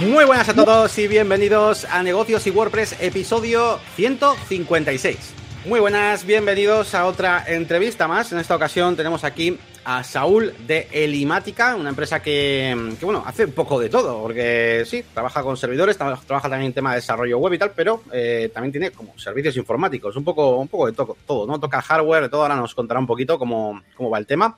Muy buenas a todos y bienvenidos a Negocios y WordPress, episodio 156. Muy buenas, bienvenidos a otra entrevista más. En esta ocasión tenemos aquí a Saúl de Elimática, una empresa que, bueno, hace un poco de todo, porque sí, trabaja con servidores, trabaja también en tema de desarrollo web y tal, pero eh, también tiene como servicios informáticos, un poco, un poco de todo, todo, ¿no? Toca hardware, de todo, ahora nos contará un poquito cómo, cómo va el tema.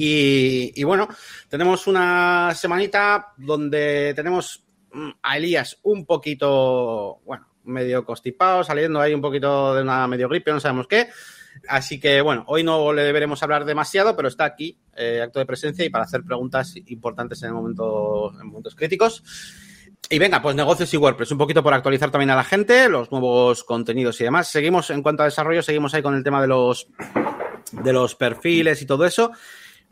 Y, bueno, tenemos una semanita donde tenemos mm, a Elías un poquito, bueno, medio constipado, saliendo ahí un poquito de una medio gripe, no sabemos qué. Así que bueno, hoy no le deberemos hablar demasiado, pero está aquí, eh, acto de presencia, y para hacer preguntas importantes en, momento, en momentos críticos. Y venga, pues negocios y WordPress, un poquito por actualizar también a la gente, los nuevos contenidos y demás. Seguimos en cuanto a desarrollo, seguimos ahí con el tema de los, de los perfiles y todo eso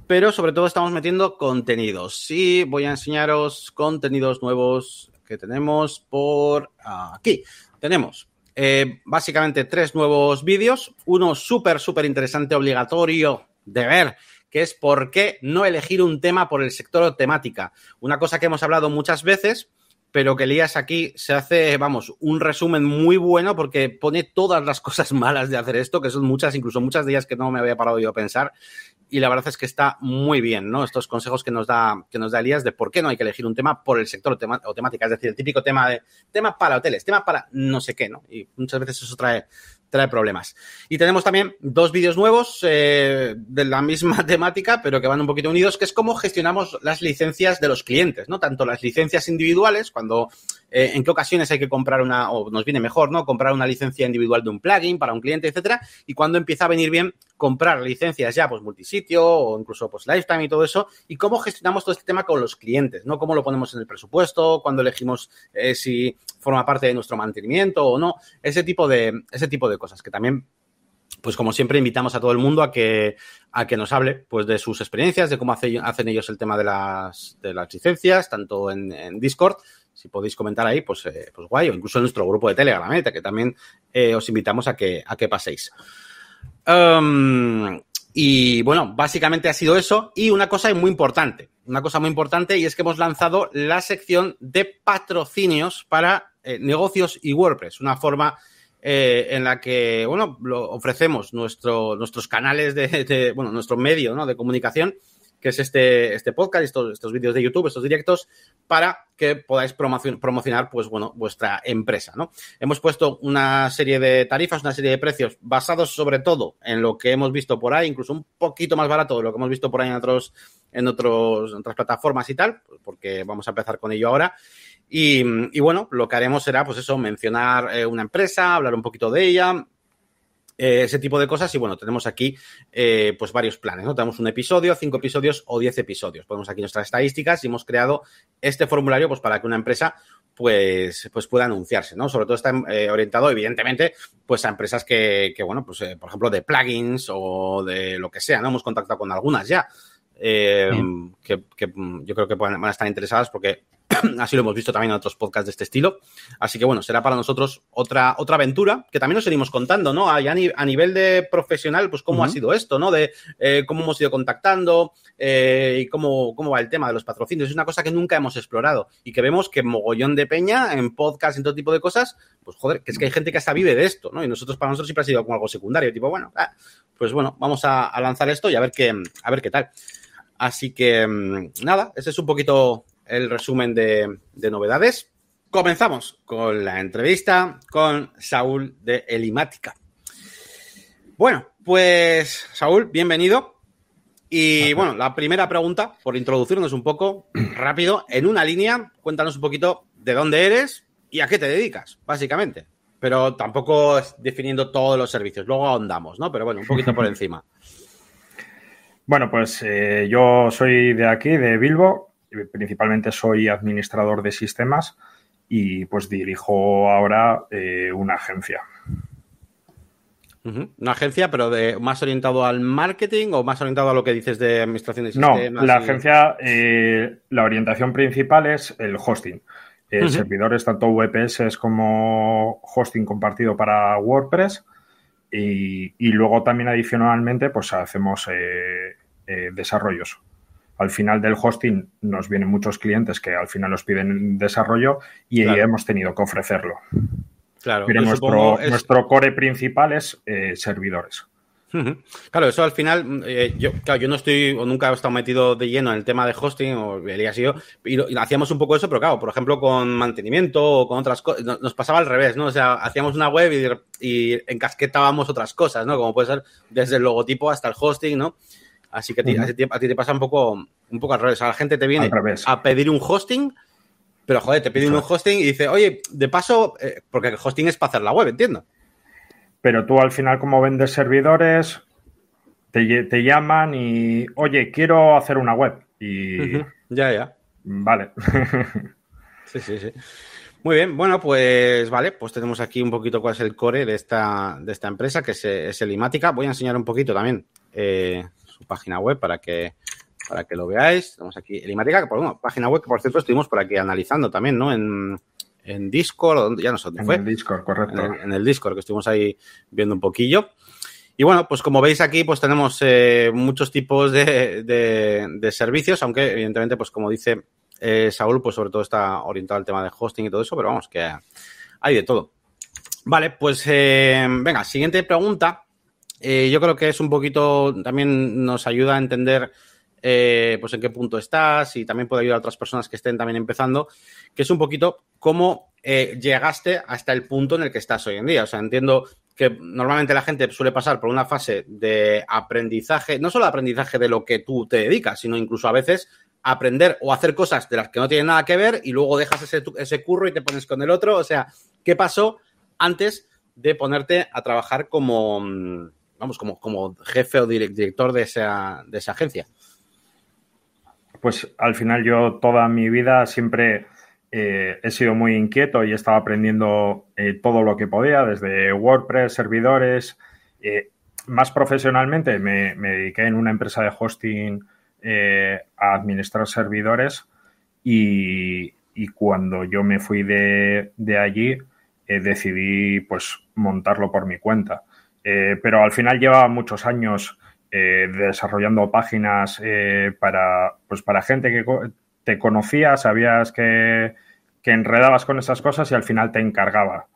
pero sobre todo estamos metiendo contenidos. Sí, voy a enseñaros contenidos nuevos que tenemos por aquí. Tenemos eh, básicamente tres nuevos vídeos. Uno súper, súper interesante, obligatorio de ver, que es por qué no elegir un tema por el sector temática. Una cosa que hemos hablado muchas veces, pero que Elías aquí se hace, vamos, un resumen muy bueno porque pone todas las cosas malas de hacer esto, que son muchas, incluso muchas de ellas que no me había parado yo a pensar, y la verdad es que está muy bien, ¿no? Estos consejos que nos da, que nos da Elías de por qué no hay que elegir un tema por el sector o, temática, es decir, el típico tema de tema para hoteles, tema para no sé qué, ¿no? Y muchas veces eso trae, trae problemas. Y tenemos también dos vídeos nuevos eh, de la misma temática, pero que van un poquito unidos, que es cómo gestionamos las licencias de los clientes, ¿no? Tanto las licencias individuales, cuando eh, en qué ocasiones hay que comprar una, o nos viene mejor, ¿no? Comprar una licencia individual de un plugin para un cliente, etcétera, y cuando empieza a venir bien comprar licencias ya, pues multisitio o incluso pues lifetime y todo eso, y cómo gestionamos todo este tema con los clientes, ¿no? Cómo lo ponemos en el presupuesto, cuando elegimos eh, si forma parte de nuestro mantenimiento o no, ese tipo de, ese tipo de cosas que también pues como siempre invitamos a todo el mundo a que, a que nos hable pues de sus experiencias, de cómo hacen ellos el tema de las, de las licencias, tanto en, Discord, si podéis comentar ahí, pues, eh, pues guay, o incluso en nuestro grupo de Telegram, ¿eh? que también eh, os invitamos a que, a que paséis. Um, y bueno, básicamente ha sido eso. Y una cosa muy importante, una cosa muy importante, y es que hemos lanzado la sección de patrocinios para eh, negocios y WordPress, una forma eh, en la que, bueno, lo ofrecemos nuestro, nuestros canales de, bueno, nuestro medio ¿no? de comunicación que es este, este podcast, estos, estos vídeos de YouTube, estos directos, para que podáis promocionar, pues bueno, vuestra empresa, ¿no? Hemos puesto una serie de tarifas, una serie de precios basados sobre todo en lo que hemos visto por ahí, incluso un poquito más barato de lo que hemos visto por ahí en otros, en otros, otras plataformas y tal, porque vamos a empezar con ello ahora. Y, y bueno, lo que haremos será, pues eso, mencionar eh, una empresa, hablar un poquito de ella, eh, ese tipo de cosas. Y bueno, tenemos aquí eh, pues varios planes, ¿no? Tenemos un episodio, cinco episodios o diez episodios. Ponemos aquí nuestras estadísticas y hemos creado este formulario pues para que una empresa pues, pues pueda anunciarse, ¿no? Sobre todo está eh, orientado, evidentemente, pues a empresas que, que bueno, pues por ejemplo de plugins o de lo que sea, ¿no? Hemos contactado con algunas ya. que, que, yo creo que van a estar interesadas porque Así lo hemos visto también en otros podcasts de este estilo. Así que bueno, será para nosotros otra, otra aventura que también nos seguimos contando, ¿no? a, nivel de profesional, pues cómo ha sido esto, ¿no? De eh, cómo hemos ido contactando eh, y cómo, cómo va el tema de los patrocinios. Es una cosa que nunca hemos explorado y que vemos que mogollón de peña en podcast y todo tipo de cosas, pues joder, que es que hay gente que hasta vive de esto, ¿no? Y nosotros, para nosotros siempre ha sido como algo secundario, tipo, bueno, ah, pues bueno, vamos a, a lanzar esto y a ver qué, a ver qué tal. Así que mm, nada, ese es un poquito el resumen de, novedades. Comenzamos con la entrevista con Saúl de Elimática. Bueno, pues Saúl, bienvenido. Y bueno, la primera pregunta, por introducirnos un poco rápido, en una línea, cuéntanos un poquito de dónde eres y a qué te dedicas, básicamente. Pero tampoco definiendo todos los servicios, luego ahondamos, ¿no? Pero bueno, un poquito por encima. Bueno, pues eh, yo soy de aquí, de Bilbo, principalmente soy administrador de sistemas y pues dirijo ahora eh, una agencia. Una agencia, pero de, más orientado al marketing o más orientado a lo que dices de administración de sistemas. No, la agencia, eh, la orientación principal es el hosting. Eh, servidores tanto VPS como hosting compartido para WordPress. Y, y luego también adicionalmente, pues hacemos desarrollos al final del hosting nos vienen muchos clientes que al final nos piden desarrollo y hemos tenido que ofrecerlo. Claro, Pero nuestro, nuestro core principal es eh, servidores. Claro, eso al final, eh, yo, claro, yo no estoy o nunca he estado metido de lleno en el tema de hosting, o Elías y yo, y, hacíamos un poco eso, pero claro, por ejemplo, con mantenimiento o con otras cosas, nos pasaba al revés, ¿no? O sea, hacíamos una web y, y encasquetábamos otras cosas, ¿no? Como puede ser desde el logotipo hasta el hosting, ¿no? Así que a ti, te pasa un poco, un poco al revés. O sea, la gente te viene a pedir un hosting, pero joder, te piden un hosting y dice, oye, de paso, eh, porque el hosting es para hacer la web, entiendo. Pero tú al final, como vendes servidores, te, llaman y, oye, quiero hacer una web. Y. Ya, ya. Vale. sí, sí, sí. Muy bien, bueno, pues vale, pues tenemos aquí un poquito cuál es el core de esta, de esta empresa, que es, es Elimática. Voy a enseñar un poquito también eh, su página web para que, para que lo veáis. Tenemos aquí Elimática, que por bueno, página web que por cierto estuvimos por aquí analizando también, ¿no? En, en Discord, ya no sé dónde fue. En el Discord, correcto. En el, Discord, que estuvimos ahí viendo un poquillo. Y bueno, pues como veis aquí, pues tenemos eh, muchos tipos de, de, servicios, aunque evidentemente, pues como dice eh, Saúl, pues sobre todo está orientado al tema de hosting y todo eso, pero vamos, que hay de todo. Vale, pues eh, venga, siguiente pregunta. Eh, yo creo que es un poquito, también nos ayuda a entender eh, pues en qué punto estás y también puede ayudar a otras personas que estén también empezando, que es un poquito cómo eh, llegaste hasta el punto en el que estás hoy en día. O sea, entiendo que normalmente la gente suele pasar por una fase de aprendizaje, no solo aprendizaje de lo que tú te dedicas, sino incluso a veces aprender o hacer cosas de las que no tienen nada que ver y luego dejas ese, ese curro y te pones con el otro. O sea, ¿qué pasó antes de ponerte a trabajar como, mm, vamos, como, como jefe o director de esa, de esa agencia? Pues al final yo toda mi vida siempre eh, he sido muy inquieto y he estado aprendiendo eh, todo lo que podía, desde WordPress, servidores. Eh, más profesionalmente me, dediqué en una empresa de hosting a administrar servidores y, cuando yo me fui de, de allí decidí pues montarlo por mi cuenta. Eh, pero al final lleva muchos años eh, desarrollando páginas eh, para, pues para gente que te conocía, sabías que, enredabas con esas cosas y al final te encargaba.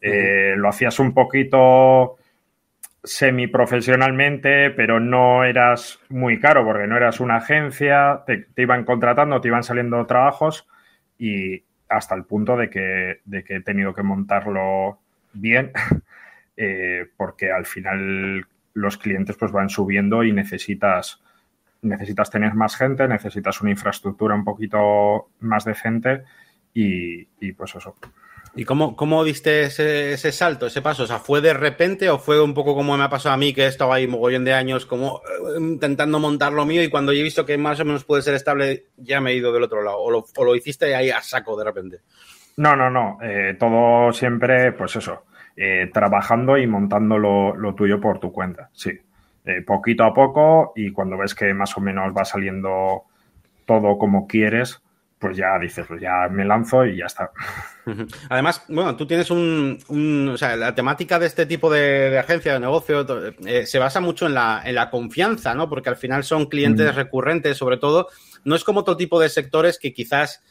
Lo hacías un poquito semiprofesionalmente, pero no eras muy caro porque no eras una agencia, te, iban contratando, te iban saliendo trabajos y hasta el punto de que, de que he tenido que montarlo bien Eh, porque al final los clientes pues van subiendo y necesitas, necesitas tener más gente, necesitas una infraestructura un poquito más decente y, pues eso. ¿Y cómo, cómo diste ese, salto, ese paso? O sea, ¿fue de repente o fue un poco como me ha pasado a mí, que he estado ahí mogollón de años como eh, intentando montar lo mío y cuando he visto que más o menos puede ser estable, ya me he ido del otro lado? ¿O lo, o lo hiciste ahí a saco de repente? No, no, no. Eh, todo siempre, pues eso. Eh, trabajando y montando lo, tuyo por tu cuenta, sí. Eh, poquito a poco y cuando ves que más o menos va saliendo todo como quieres, pues ya dices, pues ya me lanzo y ya está. Además, bueno, tú tienes un, o sea, la temática de este tipo de, agencia de negocio eh, se basa mucho en la, en la confianza, ¿no? Porque al final son clientes mm. recurrentes, sobre todo. No es como otro tipo de sectores que quizás,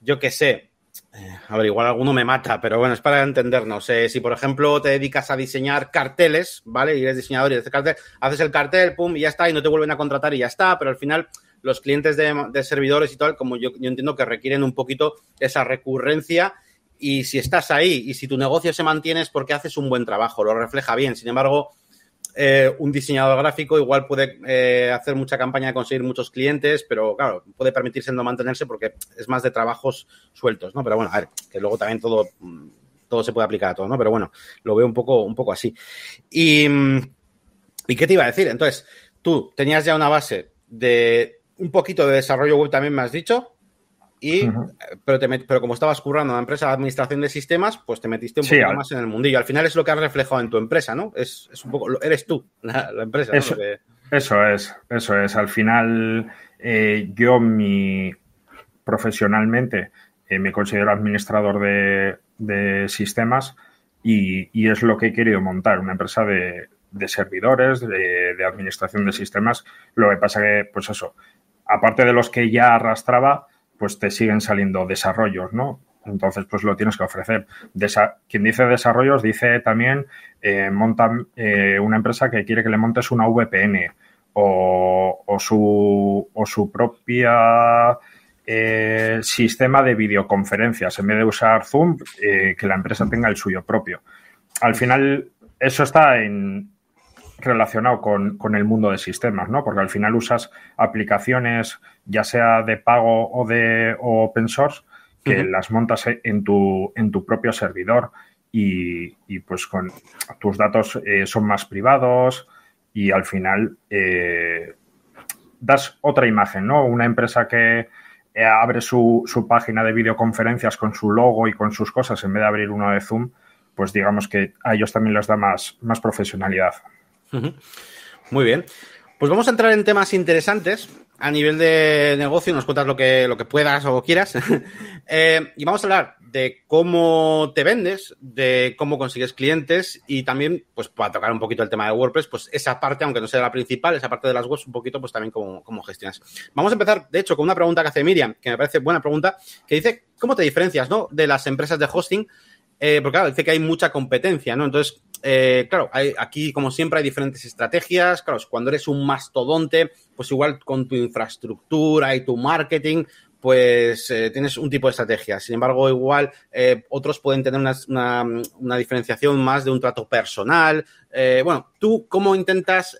yo qué sé, eh, a ver, igual alguno me mata, pero bueno, es para entendernos. Eh, si, por ejemplo, te dedicas a diseñar carteles, ¿vale? Y eres diseñador y haces, cartel, haces el cartel, pum, y ya está, y no te vuelven a contratar y ya está, pero al final los clientes de, servidores y tal, como yo, yo, entiendo que requieren un poquito esa recurrencia y si estás ahí y si tu negocio se mantiene es porque haces un buen trabajo, lo refleja bien. Sin embargo, eh, un diseñador gráfico igual puede eh, hacer mucha campaña de conseguir muchos clientes, pero claro, puede permitirse no mantenerse porque es más de trabajos sueltos, ¿no? Pero bueno, a ver, que luego también todo, todo se puede aplicar a todo, ¿no? Pero bueno, lo veo un poco, un poco así. Y, ¿Y qué te iba a decir? Entonces, tú tenías ya una base de un poquito de desarrollo web, también me has dicho, y, pero, te pero como estabas currando en una empresa de administración de sistemas, pues te metiste un poco más en el mundillo. Al final es lo que has reflejado en tu empresa, ¿no? Es, un poco, eres tú, la, empresa. Eso, eso, es, eso es. Al final, eh, yo mi profesionalmente eh, me considero administrador de, sistemas y, es lo que he querido montar, una empresa de, servidores, de, de administración de sistemas. Lo que pasa que, pues eso, aparte de los que ya arrastraba, pues te siguen saliendo desarrollos, ¿no? Entonces, pues lo tienes que ofrecer. quien dice desarrollos dice también eh, monta eh, una empresa que quiere que le montes una VPN o, su, o su propia eh, sistema de videoconferencias. En vez de usar Zoom, que la empresa tenga el suyo propio. Al final, eso está en, relacionado con, con, el mundo de sistemas, ¿no? Porque al final usas aplicaciones, ya sea de pago o de open source, que las montas en tu, en tu propio servidor y, pues con tus datos eh, son más privados y al final eh, das otra imagen, ¿no? Una empresa que eh, abre su, su, página de videoconferencias con su logo y con sus cosas en vez de abrir uno de Zoom, pues digamos que a ellos también les da más, más profesionalidad. Muy bien. Pues vamos a entrar en temas interesantes a nivel de negocio, nos cuentas lo que, lo que puedas o quieras. Eh, y vamos a hablar de cómo te vendes, de cómo consigues clientes y también, pues para tocar un poquito el tema de WordPress, pues esa parte, aunque no sea la principal, esa parte de las webs, un poquito, pues también cómo, cómo gestionas. Vamos a empezar, de hecho, con una pregunta que hace Miriam, que me parece buena pregunta, que dice, ¿cómo te diferencias, no? De las empresas de hosting, eh, porque claro, dice que hay mucha competencia, ¿no? Entonces, eh, claro, hay, aquí como siempre hay diferentes estrategias. Claro, cuando eres un mastodonte, pues igual con tu infraestructura y tu marketing, pues eh, tienes un tipo de estrategia. Sin embargo, igual eh, otros pueden tener una, diferenciación más de un trato personal. bueno, tú cómo intentas,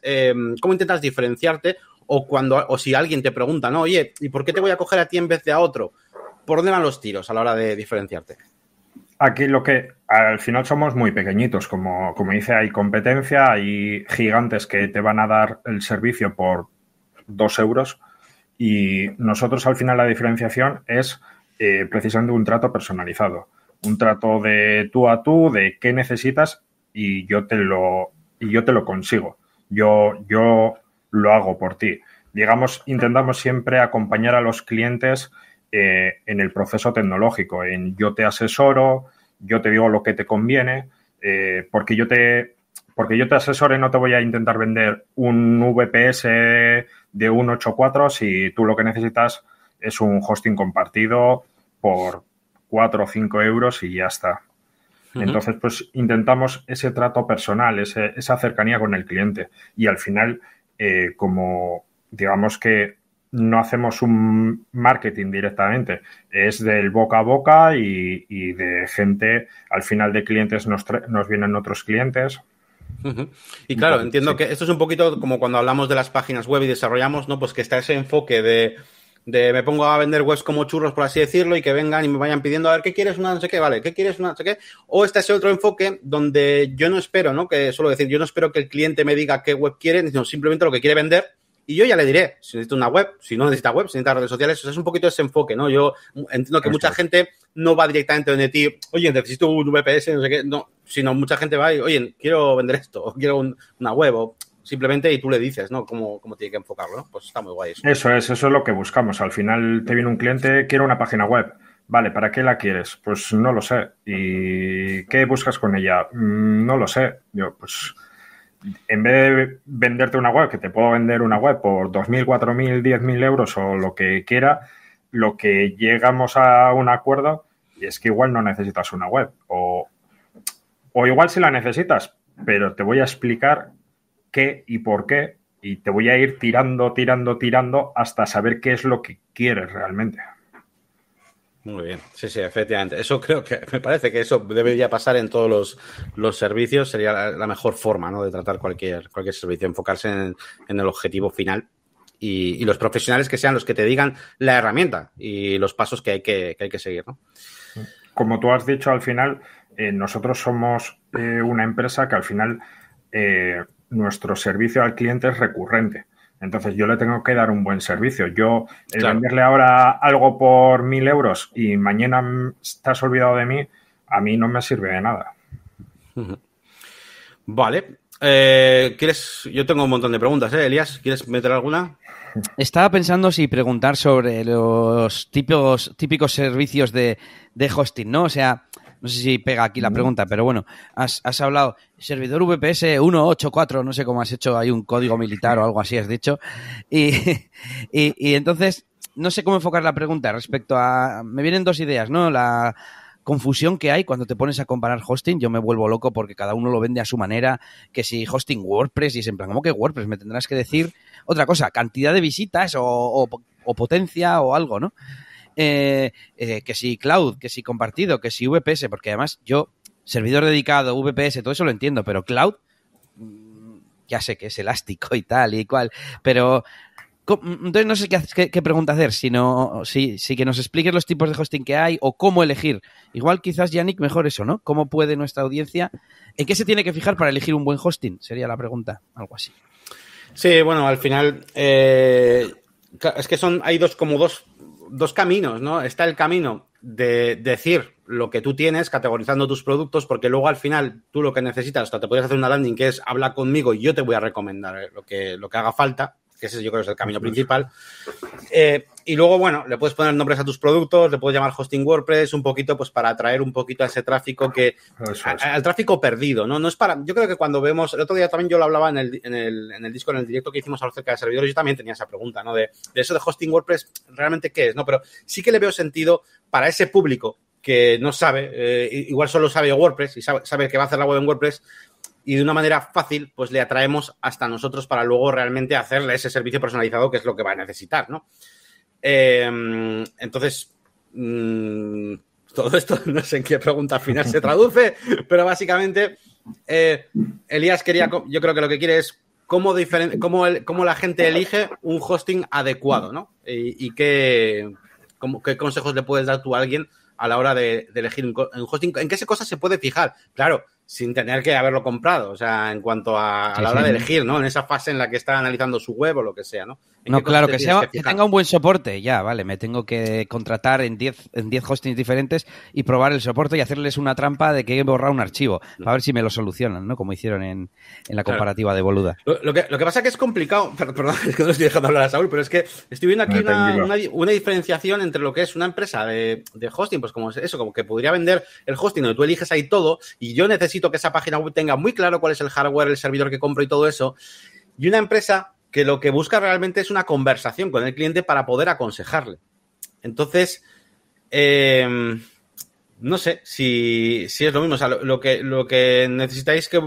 cómo intentas diferenciarte o cuando o si alguien te pregunta, no, oye, ¿y por qué te voy a coger a ti en vez de a otro? ¿Por dónde van los tiros a la hora de diferenciarte? Aquí lo que al final somos muy pequeñitos, como, como dice, hay competencia, hay gigantes que te van a dar el servicio por dos euros y nosotros al final la diferenciación es eh, precisamente un trato personalizado, un trato de tú a tú, de qué necesitas y yo te lo, y yo te lo consigo. Yo, yo lo hago por ti. Digamos, intentamos siempre acompañar a los clientes eh, en el proceso tecnológico, en yo te asesoro, yo te digo lo que te conviene, eh, porque yo te porque yo te asesore no te voy a intentar vender un VPS de 184 si tú lo que necesitas es un hosting compartido por 4 o 5 euros y ya está. Entonces, pues intentamos ese trato personal, esa cercanía con el cliente. Y al final, eh, como digamos que no hacemos un marketing directamente, es del boca a boca y, de gente, al final de clientes nos, nos vienen otros clientes. Y claro, entiendo que esto es un poquito como cuando hablamos de las páginas web y desarrollamos, ¿no? Pues que está ese enfoque de, de me pongo a vender webs como churros, por así decirlo, y que vengan y me vayan pidiendo, a ver, ¿qué quieres una no sé qué? Vale, ¿qué quieres una no sé qué? O está ese otro enfoque donde yo no espero, ¿no? Que suelo decir, yo no espero que el cliente me diga qué web quiere, sino simplemente lo que quiere vender y yo ya le diré si necesita una web, si no necesita web, si necesita redes sociales. es un poquito ese enfoque, ¿no? Yo entiendo que mucha gente no va directamente donde ti, oye, necesito un VPS, no sé qué, no, sino mucha gente va y, oye, quiero vender esto, o quiero una web, o simplemente y tú le dices, ¿no? Cómo, cómo tiene que enfocarlo, ¿no? Pues está muy guay eso. Eso es, eso es lo que buscamos. Al final te viene un cliente, quiero una página web. Vale, ¿para qué la quieres? Pues no lo sé. ¿Y qué buscas con ella? Mm, no lo sé. Yo, pues en vez de venderte una web, que te puedo vender una web por 2.000, 4.000, 10.000 euros o lo que quiera, lo que llegamos a un acuerdo es que igual no necesitas una web o, o igual si la necesitas, pero te voy a explicar qué y por qué y te voy a ir tirando, tirando, tirando hasta saber qué es lo que quieres realmente. Muy bien, sí, sí, efectivamente. Eso creo que me parece que eso debería pasar en todos los, servicios. Sería la, mejor forma ¿no? de tratar cualquier, cualquier servicio, enfocarse en, el objetivo final y, los profesionales que sean los que te digan la herramienta y los pasos que hay que, hay que seguir. ¿no? Como tú has dicho al final, eh, nosotros somos eh, una empresa que al final eh, nuestro servicio al cliente es recurrente. Entonces yo le tengo que dar un buen servicio. Yo, el venderle ahora algo por mil euros y mañana estás olvidado de mí, a mí no me sirve de nada. Vale. Eh, ¿Quieres? Yo tengo un montón de preguntas, ¿eh, Elías? ¿Quieres meter alguna? Estaba pensando si preguntar sobre los típicos, típicos servicios de, de hosting, ¿no? O sea, no sé si pega aquí la pregunta, pero bueno, has, has hablado servidor VPS 184, no sé cómo has hecho, hay un código militar o algo así, has dicho. Y, y, y entonces, no sé cómo enfocar la pregunta respecto a... Me vienen dos ideas, ¿no? La confusión que hay cuando te pones a comparar hosting, yo me vuelvo loco porque cada uno lo vende a su manera, que si hosting WordPress y es en plan, ¿cómo que WordPress? Me tendrás que decir otra cosa, cantidad de visitas o, o, o potencia o algo, ¿no? Eh, eh, que si cloud, que si compartido, que si VPS, porque además yo, servidor dedicado, VPS, todo eso lo entiendo, pero cloud, mm, ya sé que es elástico y tal y cual, pero entonces no sé qué, pregunta hacer, sino si, si que nos expliques los tipos de hosting que hay o cómo elegir. Igual quizás, Yannick, mejor eso, ¿no? ¿Cómo puede nuestra audiencia, en qué se tiene que fijar para elegir un buen hosting? Sería la pregunta, algo así. Sí, bueno, al final eh, es que son, hay dos como dos, dos caminos, ¿no? Está el camino de decir lo que tú tienes, categorizando tus productos, porque luego al final tú lo que necesitas, hasta te puedes hacer una landing que es habla conmigo y yo te voy a recomendar lo que, lo que haga falta, que ese yo creo que es el camino principal. Eh, y luego, bueno, le puedes poner nombres a tus productos, le puedes llamar hosting WordPress un poquito, pues para atraer un poquito a ese tráfico que, a, al tráfico perdido, ¿no? No es para, yo creo que cuando vemos, el otro día también yo lo hablaba en el, en el, en el disco, en el directo que hicimos acerca de servidores, yo también tenía esa pregunta, ¿no? De, de eso de hosting WordPress, ¿realmente qué es? ¿No? Pero sí que le veo sentido para ese público que no sabe, eh, igual solo sabe WordPress y sabe, sabe que va a hacer la web en WordPress, y de una manera fácil, pues le atraemos hasta nosotros para luego realmente hacerle ese servicio personalizado que es lo que va a necesitar, ¿no? Eh, entonces, mmm, todo esto no sé en qué pregunta al final se traduce, pero básicamente eh, Elías quería, yo creo que lo que quiere es cómo, diferen, cómo, el, cómo la gente elige un hosting adecuado, ¿no? Y, qué, cómo, qué consejos le puedes dar tú a alguien a la hora de, de elegir un, un, hosting, en qué cosas se puede fijar. Claro, sin tener que haberlo comprado, o sea, en cuanto a, a la hora de elegir, ¿no? En esa fase en la que está analizando su web o lo que sea, ¿no? No, claro, que, sea, que, que, tenga un buen soporte, ya, vale, me tengo que contratar en 10 en diez hostings diferentes y probar el soporte y hacerles una trampa de que he borrado un archivo, para ver si me lo solucionan, ¿no? Como hicieron en, en la comparativa claro. de Boluda. Lo, lo, que, lo que pasa es que es complicado, perdón, es que no estoy dejando hablar a Saúl, pero es que estoy viendo aquí una, una, una, diferenciación entre lo que es una empresa de, de hosting, pues como eso, como que podría vender el hosting donde tú eliges ahí todo y yo necesito que esa página web tenga muy claro cuál es el hardware, el servidor que compro y todo eso. Y una empresa que lo que busca realmente es una conversación con el cliente para poder aconsejarle. Entonces, eh, no sé si, si, es lo mismo. Lo, que, lo que necesitáis que.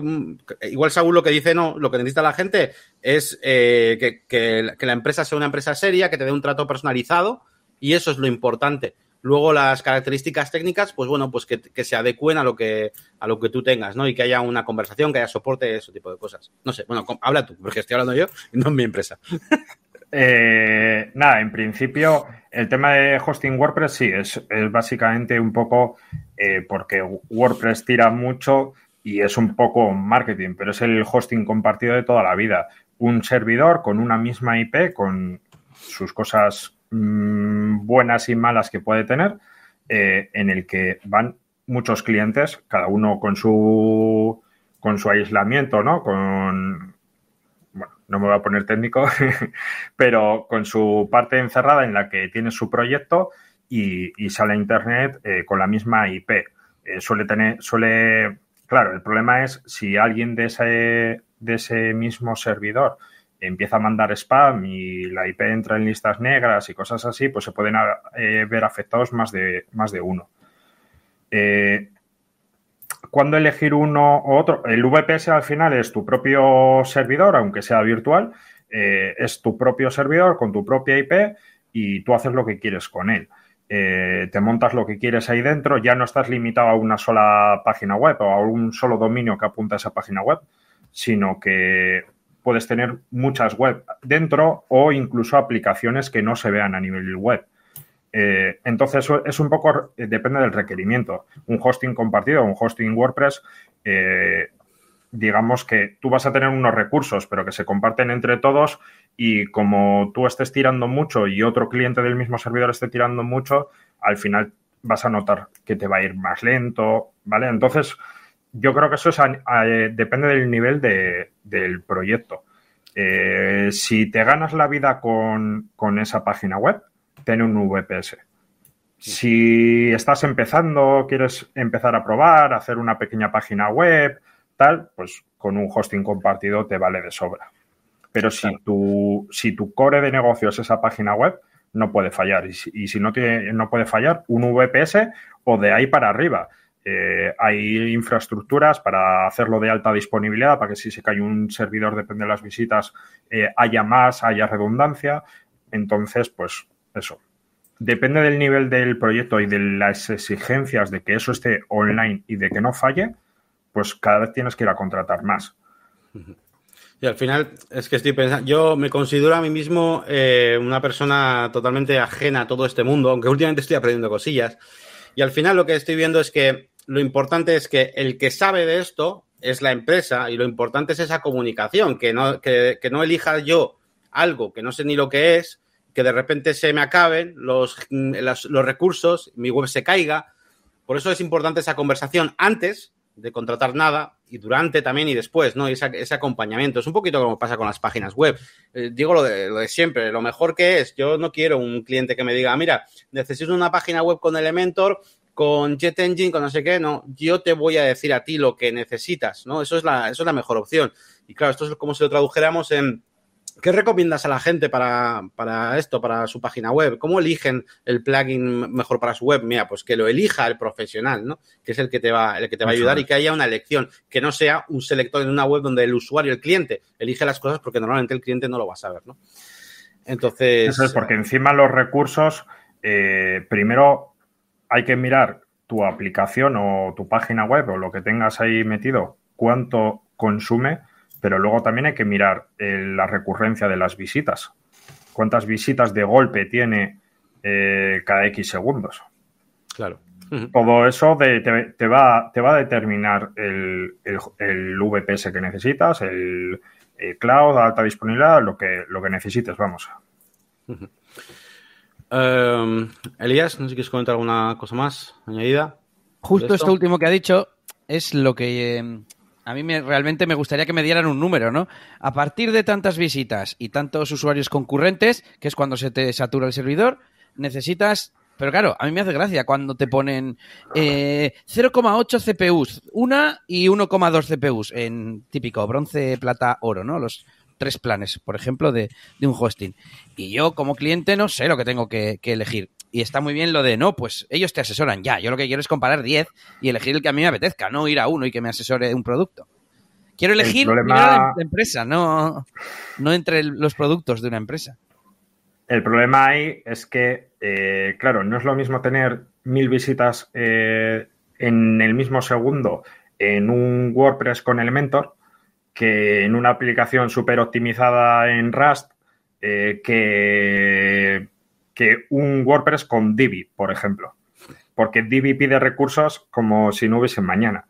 Igual Saúl lo que dice, no, lo que necesita la gente es eh, que, que, que la empresa sea una empresa seria, que te dé un trato personalizado, y eso es lo importante. Luego las características técnicas, pues bueno, pues que, se adecuen a lo que a lo que tú tengas, ¿no? Y que haya una conversación, que haya soporte, ese tipo de cosas. No sé, bueno, habla tú, porque estoy hablando yo y no en mi empresa. Eh, nada, en principio, el tema de hosting WordPress sí, es, es básicamente un poco eh, porque WordPress tira mucho y es un poco marketing, pero es el hosting compartido de toda la vida. Un servidor con una misma IP, con sus cosas mmm, buenas y malas que puede tener, eh, en el que van muchos clientes, cada uno con su con su aislamiento, ¿no? Con bueno, no me voy a poner técnico, pero con su parte encerrada en la que tiene su proyecto y, y sale a internet eh, con la misma IP. Eh, suele tener, suele, claro, el problema es si alguien de ese, de ese mismo servidor empieza a mandar spam y la IP entra en listas negras y cosas así, pues se pueden eh, ver afectados más de, más de uno. Eh, ¿Cuándo elegir uno u otro? El VPS al final es tu propio servidor, aunque sea virtual, eh, es tu propio servidor con tu propia IP y tú haces lo que quieres con él. Eh, te montas lo que quieres ahí dentro, ya no estás limitado a una sola página web o a un solo dominio que apunta a esa página web, sino que puedes tener muchas web dentro o incluso aplicaciones que no se vean a nivel web. Eh, entonces, es un poco, eh, depende del requerimiento. Un hosting compartido, un hosting WordPress, eh, digamos que tú vas a tener unos recursos, pero que se comparten entre todos y como tú estés tirando mucho y otro cliente del mismo servidor esté tirando mucho, al final vas a notar que te va a ir más lento, ¿vale? Entonces, yo creo que eso es a, a, depende del nivel de, del proyecto. Eh, si te ganas la vida con, con, esa página web, ten un VPS. Si estás empezando, quieres empezar a probar, hacer una pequeña página web, tal, pues con un hosting compartido te vale de sobra. Pero si, tu, si tu core de negocio es esa página web, no puede fallar. Y si, no, tiene, no puede fallar, un VPS o de ahí para arriba. Eh, hay infraestructuras para hacerlo de alta disponibilidad, para que si se cae un servidor, depende de las visitas, eh, haya más, haya redundancia. Entonces, pues eso. Depende del nivel del proyecto y de las exigencias de que eso esté online y de que no falle, pues cada vez tienes que ir a contratar más. Y al final es que estoy pensando, yo me considero a mí mismo eh, una persona totalmente ajena a todo este mundo, aunque últimamente estoy aprendiendo cosillas. Y al final lo que estoy viendo es que lo importante es que el que sabe de esto es la empresa y lo importante es esa comunicación, que no, que, no elija yo algo que no sé ni lo que es, que de repente se me acaben los, los, recursos, mi web se caiga. Por eso es importante esa conversación antes de contratar nada y durante también y después, ¿no? Y ese, acompañamiento. Es un poquito como pasa con las páginas web. Eh, digo lo de, lo de siempre, lo mejor que es, yo no quiero un cliente que me diga, mira, necesito una página web con Elementor, con Jet Engine, con no sé qué, no, yo te voy a decir a ti lo que necesitas, ¿no? Eso es la, eso es la mejor opción. Y claro, esto es como si lo tradujéramos en ¿Qué recomiendas a la gente para, esto, para su página web? ¿Cómo eligen el plugin mejor para su web? Mira, pues que lo elija el profesional, ¿no? Que es el que te va, el que te va a ayudar y que haya una elección, que no sea un selector en una web donde el usuario, el cliente, elige las cosas porque normalmente el cliente no lo va a saber, ¿no? Entonces. Eso es porque encima los recursos, eh, primero hay que mirar tu aplicación o tu página web o lo que tengas ahí metido, cuánto consume pero luego también hay que mirar eh, la recurrencia de las visitas. ¿Cuántas visitas de golpe tiene eh, cada X segundos? Claro. Todo eso te, va, te va a determinar el, VPS que necesitas, el, cloud, alta disponibilidad, lo que, lo que necesites, vamos. Em, Elías, no sé si quieres comentar alguna cosa más añadida. Justo esto? último que ha dicho es lo que em, a mí me, realmente me gustaría que me dieran un número, ¿no? A partir de tantas visitas y tantos usuarios concurrentes, que es cuando se te satura el servidor, necesitas... Pero claro, a mí me hace gracia cuando te ponen eh, 0,8 CPUs, una y 1,2 CPUs en típico bronce, plata, oro, ¿no? Los tres planes, por ejemplo, de, de un hosting. Y yo como cliente no sé lo que tengo que, que elegir y está muy bien lo de, no, pues ellos te asesoran ya. Yo lo que quiero es comparar 10 y elegir el que a mí me apetezca, no ir a uno y que me asesore un producto. Quiero elegir la empresa, no, no entre los productos de una empresa. El problema ahí es que, eh, claro, no es lo mismo tener mil visitas eh, en el mismo segundo en un WordPress con Elementor que en una aplicación súper optimizada en Rust eh, que que un WordPress con Divi, por ejemplo. Porque Divi pide recursos como si no hubiese mañana.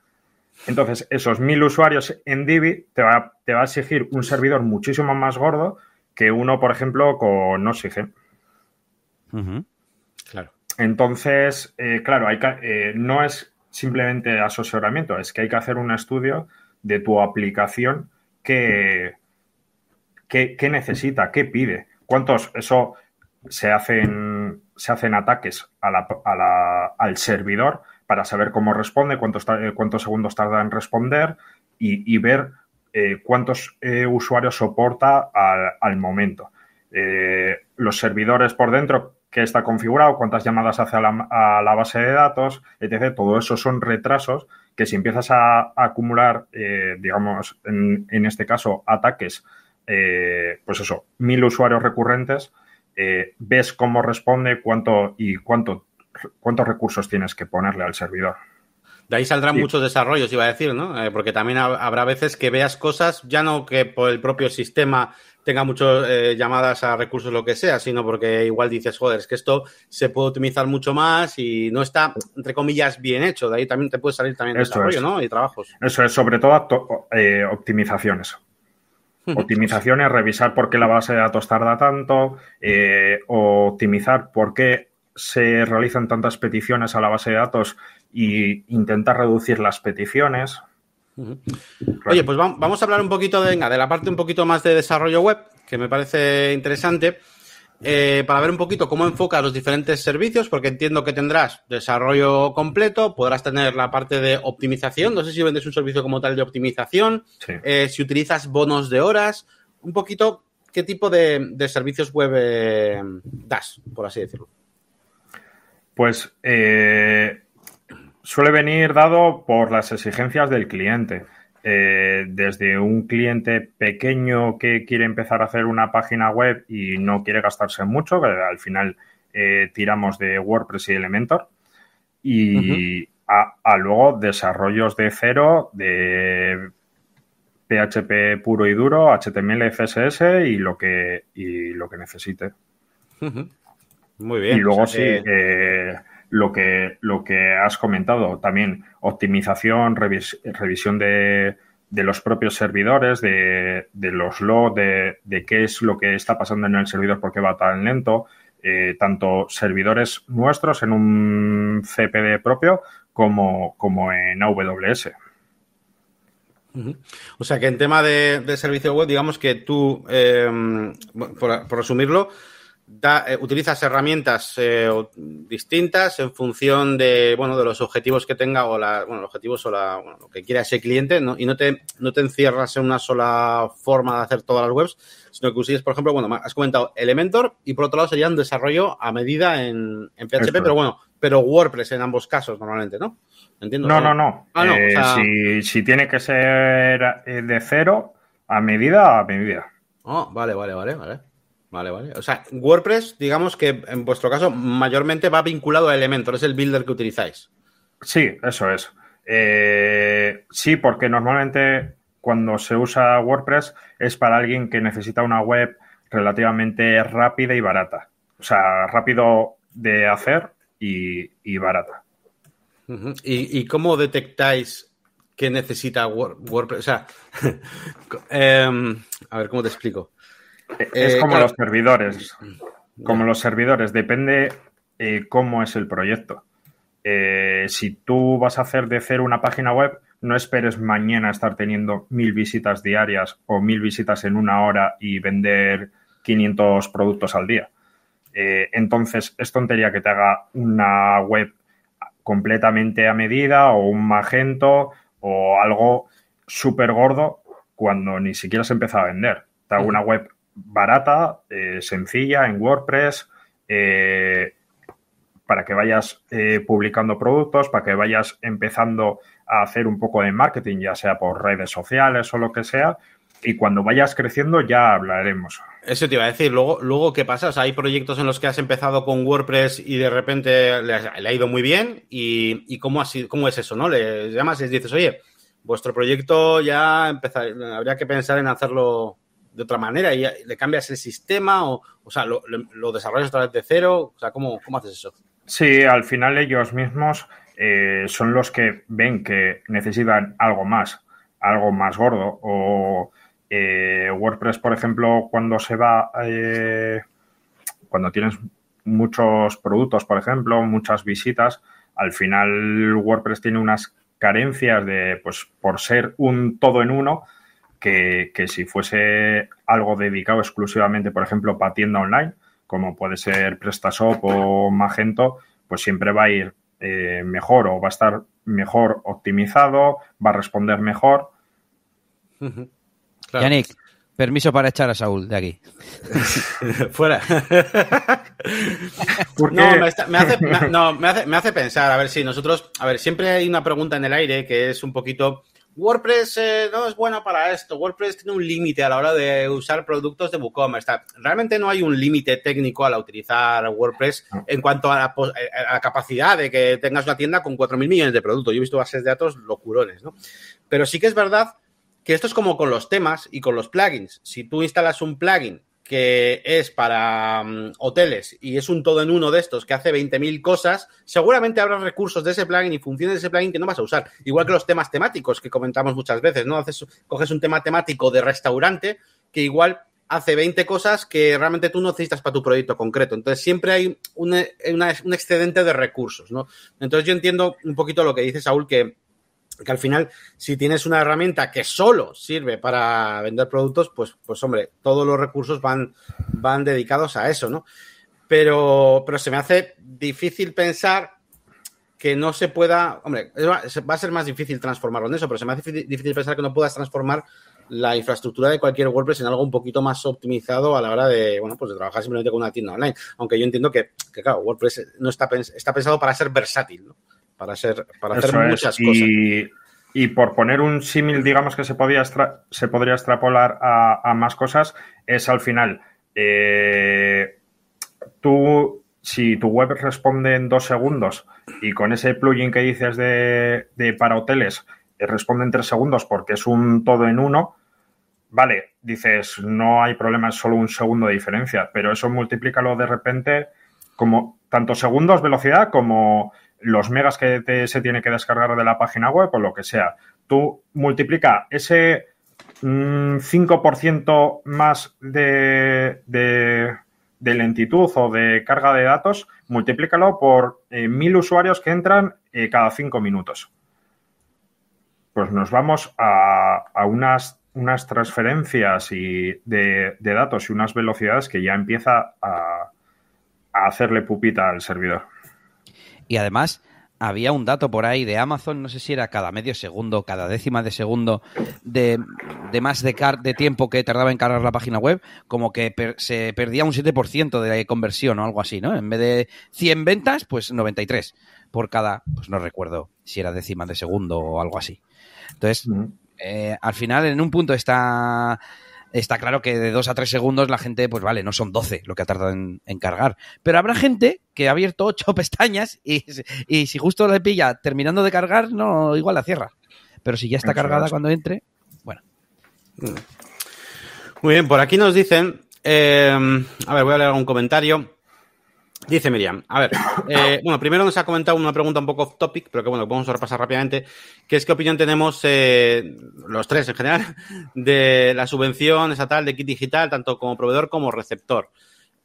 Entonces, esos mil usuarios en Divi te va, te va a exigir un servidor muchísimo más gordo que uno, por ejemplo, con Node.js. Claro. Entonces, eh, claro, hay eh, no es simplemente asesoramiento, es que hay que hacer un estudio de tu aplicación que, necesita, qué pide. ¿Cuántos? Eso se hacen, se hacen ataques al servidor para saber cómo responde, cuántos, eh, cuántos segundos tarda en responder y, ver eh, cuántos eh, usuarios soporta al, momento. los servidores por dentro, que está configurado, cuántas llamadas hace a la, base de datos, etc. Todo eso son retrasos que si empiezas a, acumular, digamos, en, en, este caso, ataques, pues eso, mil usuarios recurrentes, eh, ves cómo responde cuánto y cuánto, cuántos recursos tienes que ponerle al servidor. De ahí saldrán muchos desarrollos, iba a decir, ¿no? Eh, porque también habrá veces que veas cosas, ya no que por el propio sistema tenga muchas eh, llamadas a recursos, lo que sea, sino porque igual dices, joder, es que esto se puede optimizar mucho más y no está, entre comillas, bien hecho. De ahí también te puede salir también desarrollo, ¿no? Y trabajos. Eso es, sobre todo optimizaciones. Optimizaciones, revisar por qué la base de datos tarda tanto, eh, o optimizar por qué se realizan tantas peticiones a la base de datos e intentar reducir las peticiones. Oye, pues vamos a hablar un poquito de, venga, de la parte un poquito más de desarrollo web, que me parece interesante. eh, para ver un poquito cómo enfocas los diferentes servicios, porque entiendo que tendrás desarrollo completo, podrás tener la parte de optimización, no sé si vendes un servicio como tal de optimización, eh, si utilizas bonos de horas, un poquito qué tipo de, servicios web eh, das, por así decirlo. Pues suele venir dado por las exigencias del cliente. Eh, desde un cliente pequeño que quiere empezar a hacer una página web y no quiere gastarse mucho, que al final eh, tiramos de WordPress y Elementor, y a, luego desarrollos de cero de PHP puro y duro, HTML, CSS y lo que, y lo que necesite. Muy bien. Y luego sí, eh, lo que, lo que has comentado, también optimización, revisión de, los propios servidores, de, los logs, de, qué es lo que está pasando en el servidor, por qué va tan lento, eh, tanto servidores nuestros en un CPD propio como, como en AWS. O sea que en tema de, servicio web, digamos que tú, eh, por resumirlo, eh, utilizas herramientas eh, distintas en función de, bueno, de los objetivos que tenga o la, bueno, los objetivos o la, lo que quiera ese cliente, ¿no? Y no te, no te encierras en una sola forma de hacer todas las webs, sino que uses, por ejemplo, bueno, has comentado Elementor y por otro lado sería un desarrollo a medida en, PHP, pero bueno, pero WordPress en ambos casos normalmente, ¿no? Entiendo. No, no, no. Ah, eh, si, si, tiene que ser de cero, a medida, a medida. Oh, vale, vale, vale, vale. Vale, vale. O sea, WordPress, digamos que en vuestro caso, mayormente va vinculado a Elementor, es el builder que utilizáis. Sí, eso es. Eh, sí, porque normalmente cuando se usa WordPress es para alguien que necesita una web relativamente rápida y barata. O sea, rápido de hacer y, barata. ¿Y, cómo detectáis que necesita WordPress? O sea, em, a ver, ¿cómo te explico? Es eh, como los servidores. Como los servidores, depende eh, cómo es el proyecto. Eh, si tú vas a hacer de cero una página web, no esperes mañana estar teniendo mil visitas diarias o mil visitas en una hora y vender 500 productos al día. entonces, es tontería que te haga una web completamente a medida o un magento o algo súper gordo cuando ni siquiera se empezado a vender. Te hago una web barata, eh, sencilla, en WordPress, eh, para que vayas eh, publicando productos, para que vayas empezando a hacer un poco de marketing, ya sea por redes sociales o lo que sea. Y cuando vayas creciendo ya hablaremos. Eso te iba a decir. Luego, luego ¿qué pasa? hay proyectos en los que has empezado con WordPress y de repente le, ha ido muy bien. ¿Y, cómo, cómo es eso? ¿no? Le llamas y dices, oye, vuestro proyecto ya empezar, habría que pensar en hacerlo de otra manera y le cambias el sistema o, o sea, lo, desarrollas otra vez de cero. O sea, ¿cómo, cómo haces eso? Sí, al final ellos mismos eh, son los que ven que necesitan algo más, algo más gordo. O eh, WordPress, por ejemplo, cuando se va, eh, cuando tienes muchos productos, por ejemplo, muchas visitas, al final WordPress tiene unas carencias de, pues, por ser un todo en uno, que, si fuese algo dedicado exclusivamente, por ejemplo, para tienda online, como puede ser PrestaShop o Magento, pues siempre va a ir eh, mejor o va a estar mejor optimizado, va a responder mejor. Yannick, permiso para echar a Saúl de aquí. Fuera. no, me, hace, no me, hace, me hace pensar, a ver si nosotros, a ver, siempre hay una pregunta en el aire que es un poquito WordPress eh, no es bueno para esto. WordPress tiene un límite a la hora de usar productos de WooCommerce. Realmente no hay un límite técnico al utilizar WordPress en cuanto a la, capacidad de que tengas una tienda con 4.000 millones de productos. Yo he visto bases de datos locurones, ¿no? Pero sí que es verdad que esto es como con los temas y con los plugins. Si tú instalas un plugin que es para mm, hoteles y es un todo en uno de estos que hace 20.000 cosas, seguramente habrá recursos de ese plugin y funciones de ese plugin que no vas a usar. Igual que los temas temáticos que comentamos muchas veces, ¿no? Haces, coges un tema temático de restaurante que igual hace 20 cosas que realmente tú no necesitas para tu proyecto concreto. Entonces siempre hay un excedente de recursos, ¿no? Entonces yo entiendo un poquito lo que dice Saúl, que que al final, si tienes una herramienta que solo sirve para vender productos, pues, pues hombre, todos los recursos van, van dedicados a eso, ¿no? Pero, pero se me hace difícil pensar que no se pueda, hombre, va a ser más difícil transformarlo en eso, pero se me hace difícil pensar que no puedas transformar la infraestructura de cualquier WordPress en algo un poquito más optimizado a la hora de, bueno, pues de trabajar simplemente con una tienda online. Aunque yo entiendo que, que claro, WordPress no está, está pensado para ser versátil, ¿no? Para, ser, para hacer muchas cosas. Y, por poner un símil, digamos que se, podía se podría extrapolar a, más cosas, es al final, eh, tú, si tu web responde en dos segundos y con ese plugin que dices de, para hoteles eh, responde en tres segundos porque es un todo en uno, vale, dices, no hay problema, es solo un segundo de diferencia, pero eso multiplícalo de repente como tanto segundos, velocidad, como los megas que se tiene que descargar de la página web o lo que sea. Tú multiplica ese 5% mm, más de, de, lentitud o de carga de datos, multiplícalo por eh, mil usuarios que entran eh, cada cinco minutos. Pues nos vamos a, unas, unas, transferencias y de, datos y unas velocidades que ya empieza a hacerle pupita al servidor. Y además, había un dato por ahí de Amazon, no sé si era cada medio segundo, cada décima de segundo de, más de, de tiempo que tardaba en cargar la página web, como que se perdía un 7% de conversión o algo así, ¿no? En vez de 100 ventas, pues 93 por cada, pues no recuerdo si era décima de segundo o algo así. Entonces, eh, al final, en un punto está está claro que de dos a tres segundos la gente, pues vale, no son 12 lo que ha tardado en, cargar. Pero habrá gente que ha abierto ocho pestañas y, si justo le pilla terminando de cargar, no, igual la cierra. Pero si ya está cargada cuando entre, bueno. Muy bien, por aquí nos dicen, eh, a ver, voy a leer algún comentario. Dice Miriam, a ver, eh, bueno, primero nos ha comentado una pregunta un poco off topic, pero que bueno, vamos a repasar rápidamente, que es qué opinión tenemos eh, los tres en general de la subvención estatal de kit digital, tanto como proveedor como receptor.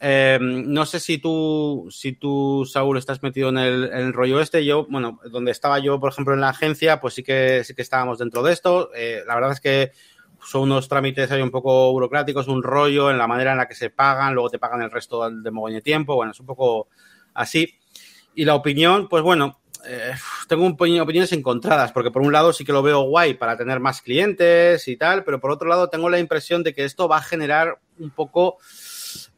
Eh, no sé si tú, si tú, Saúl, estás metido en el, rollo este. Yo, bueno, donde estaba yo, por ejemplo, en la agencia, pues sí que sí que estábamos dentro de esto. la verdad es que son unos trámites ahí un poco burocráticos, un rollo en la manera en la que se pagan, luego te pagan el resto de de tiempo, bueno, es un poco así. Y la opinión, pues bueno, eh, tengo opiniones encontradas, porque por un lado sí que lo veo guay para tener más clientes y tal, pero por otro lado tengo la impresión de que esto va a generar un poco,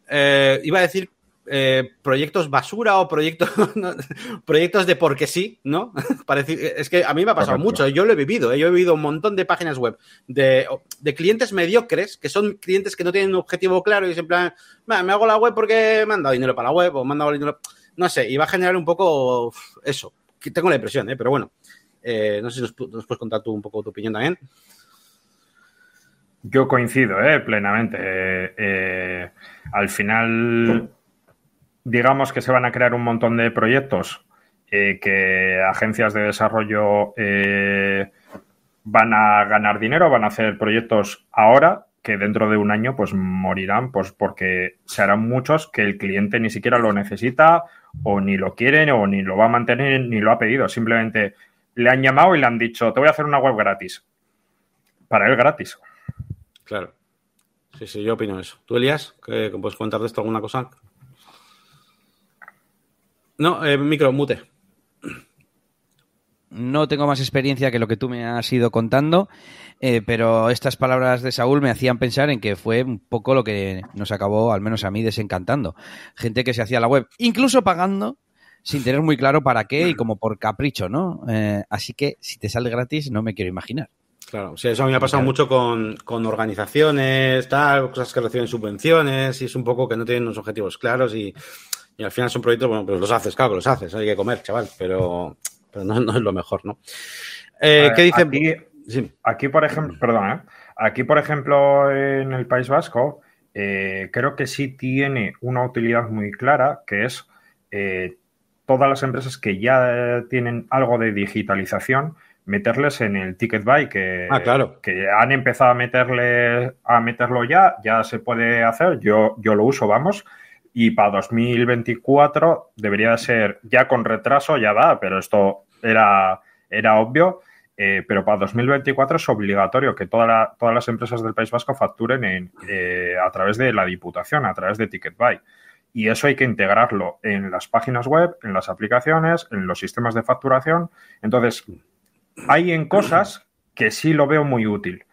eh, iba a decir eh, proyectos basura o proyectos, proyectos de porque sí, ¿no? es que a mí me ha pasado mucho, yo lo he vivido, ¿eh? yo he vivido un montón de páginas web de, clientes mediocres, que son clientes que no tienen un objetivo claro y plan, me hago la web porque me han dado dinero para la web o me han dado dinero, no sé, y va a generar un poco eso, tengo la impresión, ¿eh? pero bueno, eh, no sé si nos, puedes contar tú un poco tu opinión también. Yo coincido, ¿eh? plenamente. al final digamos que se van a crear un montón de proyectos eh, que agencias de desarrollo eh, van a ganar dinero, van a hacer proyectos ahora que dentro de un año pues morirán pues porque se harán muchos que el cliente ni siquiera lo necesita o ni lo quiere o ni lo va a mantener ni lo ha pedido. Simplemente le han llamado y le han dicho te voy a hacer una web gratis. Para él gratis. Claro. Sí, sí, yo opino eso. ¿Tú, Elías? ¿Qué, ¿Puedes comentar de esto alguna cosa? No, eh, micro, mute. No tengo más experiencia que lo que tú me has ido contando, eh, pero estas palabras de Saúl me hacían pensar en que fue un poco lo que nos acabó, al menos a mí, desencantando. Gente que se hacía la web, incluso pagando, sin tener muy claro para qué y como por capricho, ¿no? Eh, así que si te sale gratis, no me quiero imaginar. Claro, sí, eso a mí me ha pasado mucho con, con, organizaciones, tal, cosas que reciben subvenciones y es un poco que no tienen unos objetivos claros y y al final son proyectos, bueno, pues los haces, claro que los haces, hay que comer, chaval, pero, pero no, es lo mejor, ¿no? Eh, ¿Qué dice? Aquí, aquí, por ejemplo, perdón, ¿eh? aquí, por ejemplo, en el País Vasco, eh, creo que sí tiene una utilidad muy clara, que es eh, todas las empresas que ya tienen algo de digitalización, meterles en el ticket buy que, ah, claro. que han empezado a meterle a meterlo ya, ya se puede hacer, yo, yo lo uso, vamos, y para 2024 debería ser ya con retraso, ya va, pero esto era, era obvio. eh, pero para 2024 es obligatorio que todas las empresas del País Vasco facturen eh, a través de la Diputación, a través de TicketBuy. Y eso hay que integrarlo en las páginas web, en las aplicaciones, en los sistemas de facturación. Entonces, hay en cosas que sí lo veo muy útil.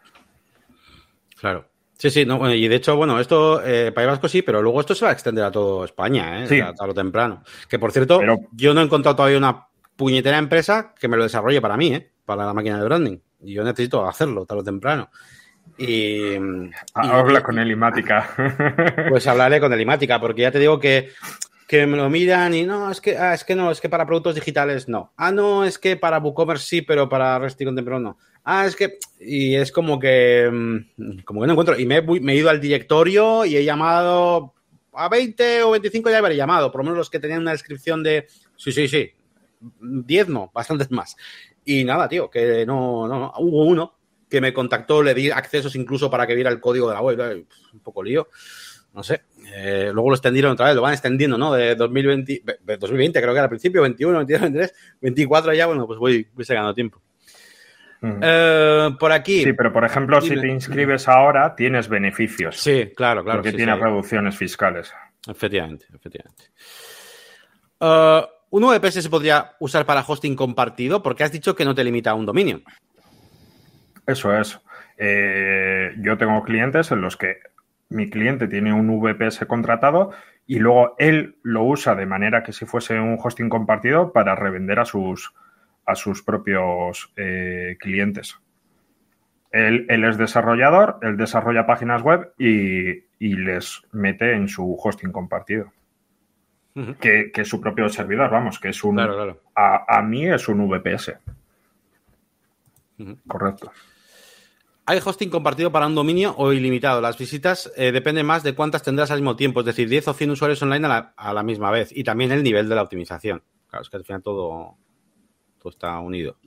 Claro. Sí, sí, no, y de hecho, bueno, esto, eh, País Vasco sí, pero luego esto se va a extender a toda España, ¿eh? Sí. A, lo temprano. Que por cierto, yo no he encontrado todavía una puñetera empresa que me lo desarrolle para mí, ¿eh? Para la máquina de branding. Y yo necesito hacerlo tarde o temprano. Y, Habla con Elimática. Pues hablaré con Elimática, porque ya te digo que, que me lo miran y no, es que, ah, es que no, es que para productos digitales no. Ah, no, es que para WooCommerce sí, pero para REST y Contemporáneo no. Ah, es que. Y es como que. Mm, como que no encuentro. Y me, he ido al directorio y he llamado a 20 o 25 ya habré llamado, por lo menos los que tenían una descripción de. Sí, sí, sí. 10 no, bastantes más. Y nada, tío, que no, no, Hubo uno que me contactó, le di accesos incluso para que viera el código de la web. Un poco lío. No sé. Eh, luego lo extendieron otra vez, lo van extendiendo, ¿no? De 2020, 2020 creo que era al principio, 21, 22, 23, 24 ya, bueno, pues voy, voy sacando tiempo. Eh, por aquí. Sí, pero por ejemplo, si te inscribes ahora, tienes beneficios. Sí, claro, claro. Porque tienes reducciones fiscales. Efectivamente, efectivamente. Uh, ¿Un VPS se podría usar para hosting compartido? Porque has dicho que no te limita a un dominio. Eso es. Eh, yo tengo clientes en los que mi cliente tiene un VPS contratado y luego él lo usa de manera que si fuese un hosting compartido para revender a sus, a sus propios eh, clientes. Él, es desarrollador, él desarrolla páginas web y, les mete en su hosting compartido. que, es su propio servidor, vamos, que es un... A, mí es un VPS. Correcto. ¿Hay hosting compartido para un dominio o ilimitado? Las visitas eh, dependen más de cuántas tendrás al mismo tiempo, es decir, 10 o 100 usuarios online a la, misma vez. Y también el nivel de la optimización. Claro, es que al final todo, todo está unido.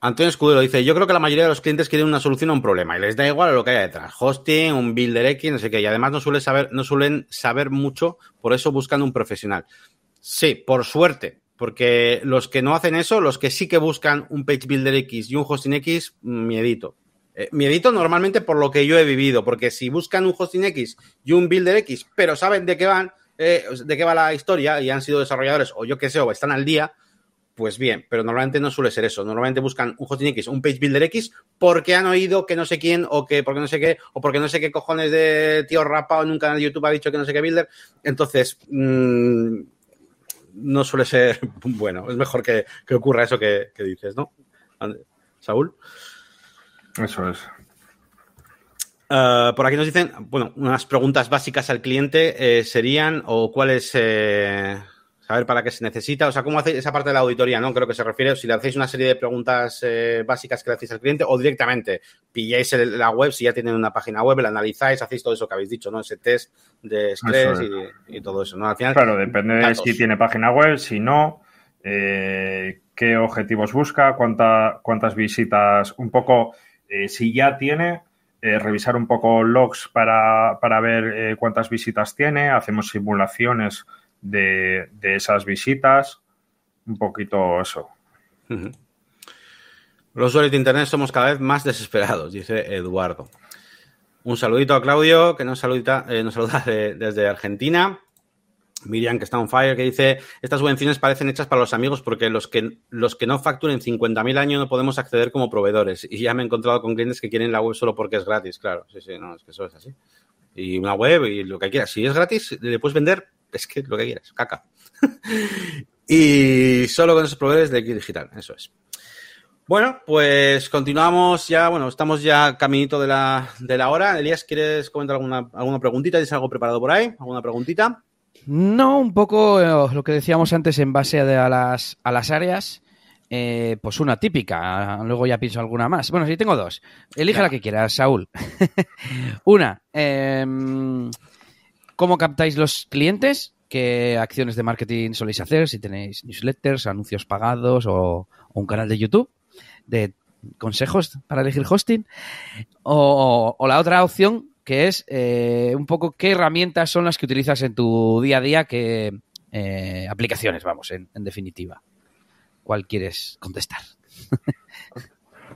Antonio Escudero dice, yo creo que la mayoría de los clientes quieren una solución a un problema y les da igual lo que haya detrás. Hosting, un builder X, no sé qué. Y además no, suele saber, no suelen saber mucho, por eso buscan un profesional. Sí, por suerte, porque los que no hacen eso, los que sí que buscan un page builder X y un hosting X, miedito. Eh, miedito normalmente por lo que yo he vivido, porque si buscan un hosting X y un builder X, pero saben de qué van, eh, de qué va la historia y han sido desarrolladores o yo qué sé, o están al día, pues bien, pero normalmente no suele ser eso. Normalmente buscan un hosting X, un page builder X, porque han oído que no sé quién, o que porque no sé qué, o porque no sé qué cojones de tío rapado en un canal de YouTube ha dicho que no sé qué builder. Entonces, mmm, no suele ser bueno. Es mejor que, ocurra eso que, dices, ¿no? Saúl. Eso es. Uh, por aquí nos dicen, bueno, unas preguntas básicas al cliente eh, serían, o cuáles eh, saber para qué se necesita, o sea, cómo hacéis esa parte de la auditoría, ¿no? Creo que se refiere, si le hacéis una serie de preguntas eh, básicas que le hacéis al cliente o directamente pilláis la web, si ya tienen una página web, la analizáis, hacéis todo eso que habéis dicho, ¿no? Ese test de estrés y, todo eso, ¿no? Al final, claro, depende de si tiene página web, si no, eh, qué objetivos busca, cuánta, cuántas visitas, un poco, eh, si ya tiene, revisar un poco logs para, para ver cuántas visitas tiene, hacemos simulaciones de, esas visitas, un poquito eso. Los usuarios de Internet somos cada vez más desesperados, dice Eduardo. Un saludito a Claudio, que nos, saluda, eh, nos saluda desde Argentina. Miriam, que está on fire, que dice, estas subvenciones parecen hechas para los amigos porque los que, los que no facturen 50.000 años no podemos acceder como proveedores. Y ya me he encontrado con clientes que quieren la web solo porque es gratis, claro. Sí, sí, no, es que eso es así. Y una web y lo que quieras. Si es gratis, le puedes vender es que lo que quieras, caca. y solo con esos proveedores de Digital, eso es. Bueno, pues continuamos ya, bueno, estamos ya caminito de la, de la hora. Elías, ¿quieres comentar alguna, alguna preguntita? ¿Tienes algo preparado por ahí? ¿Alguna preguntita? No, un poco eh, lo que decíamos antes en base a, las, a las áreas. Eh, pues una típica, luego ya pienso alguna más. Bueno, sí, tengo dos. Elige la que quieras, Saúl. una, eh, ¿Cómo captáis los clientes? ¿Qué acciones de marketing soléis hacer? Si tenéis newsletters, anuncios pagados o, un canal de YouTube de consejos para elegir hosting. O, la otra opción que es eh, un poco qué herramientas son las que utilizas en tu día a día, qué eh, aplicaciones, vamos, en, definitiva. ¿Cuál quieres contestar?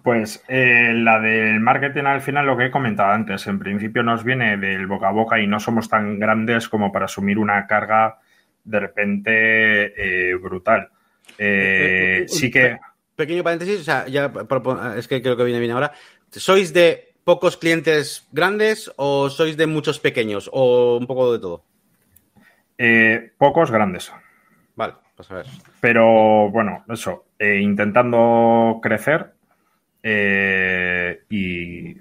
Pues eh, la del marketing al final, lo que he comentado antes, en principio nos viene del boca a boca y no somos tan grandes como para asumir una carga de repente eh, brutal. Eh, sí que... Pequeño paréntesis, o sea, ya es que creo que viene bien ahora. ¿Sois de pocos clientes grandes o sois de muchos pequeños o un poco de todo? pocos grandes. Vale, pues a ver. Pero bueno, eso, intentando crecer eh, y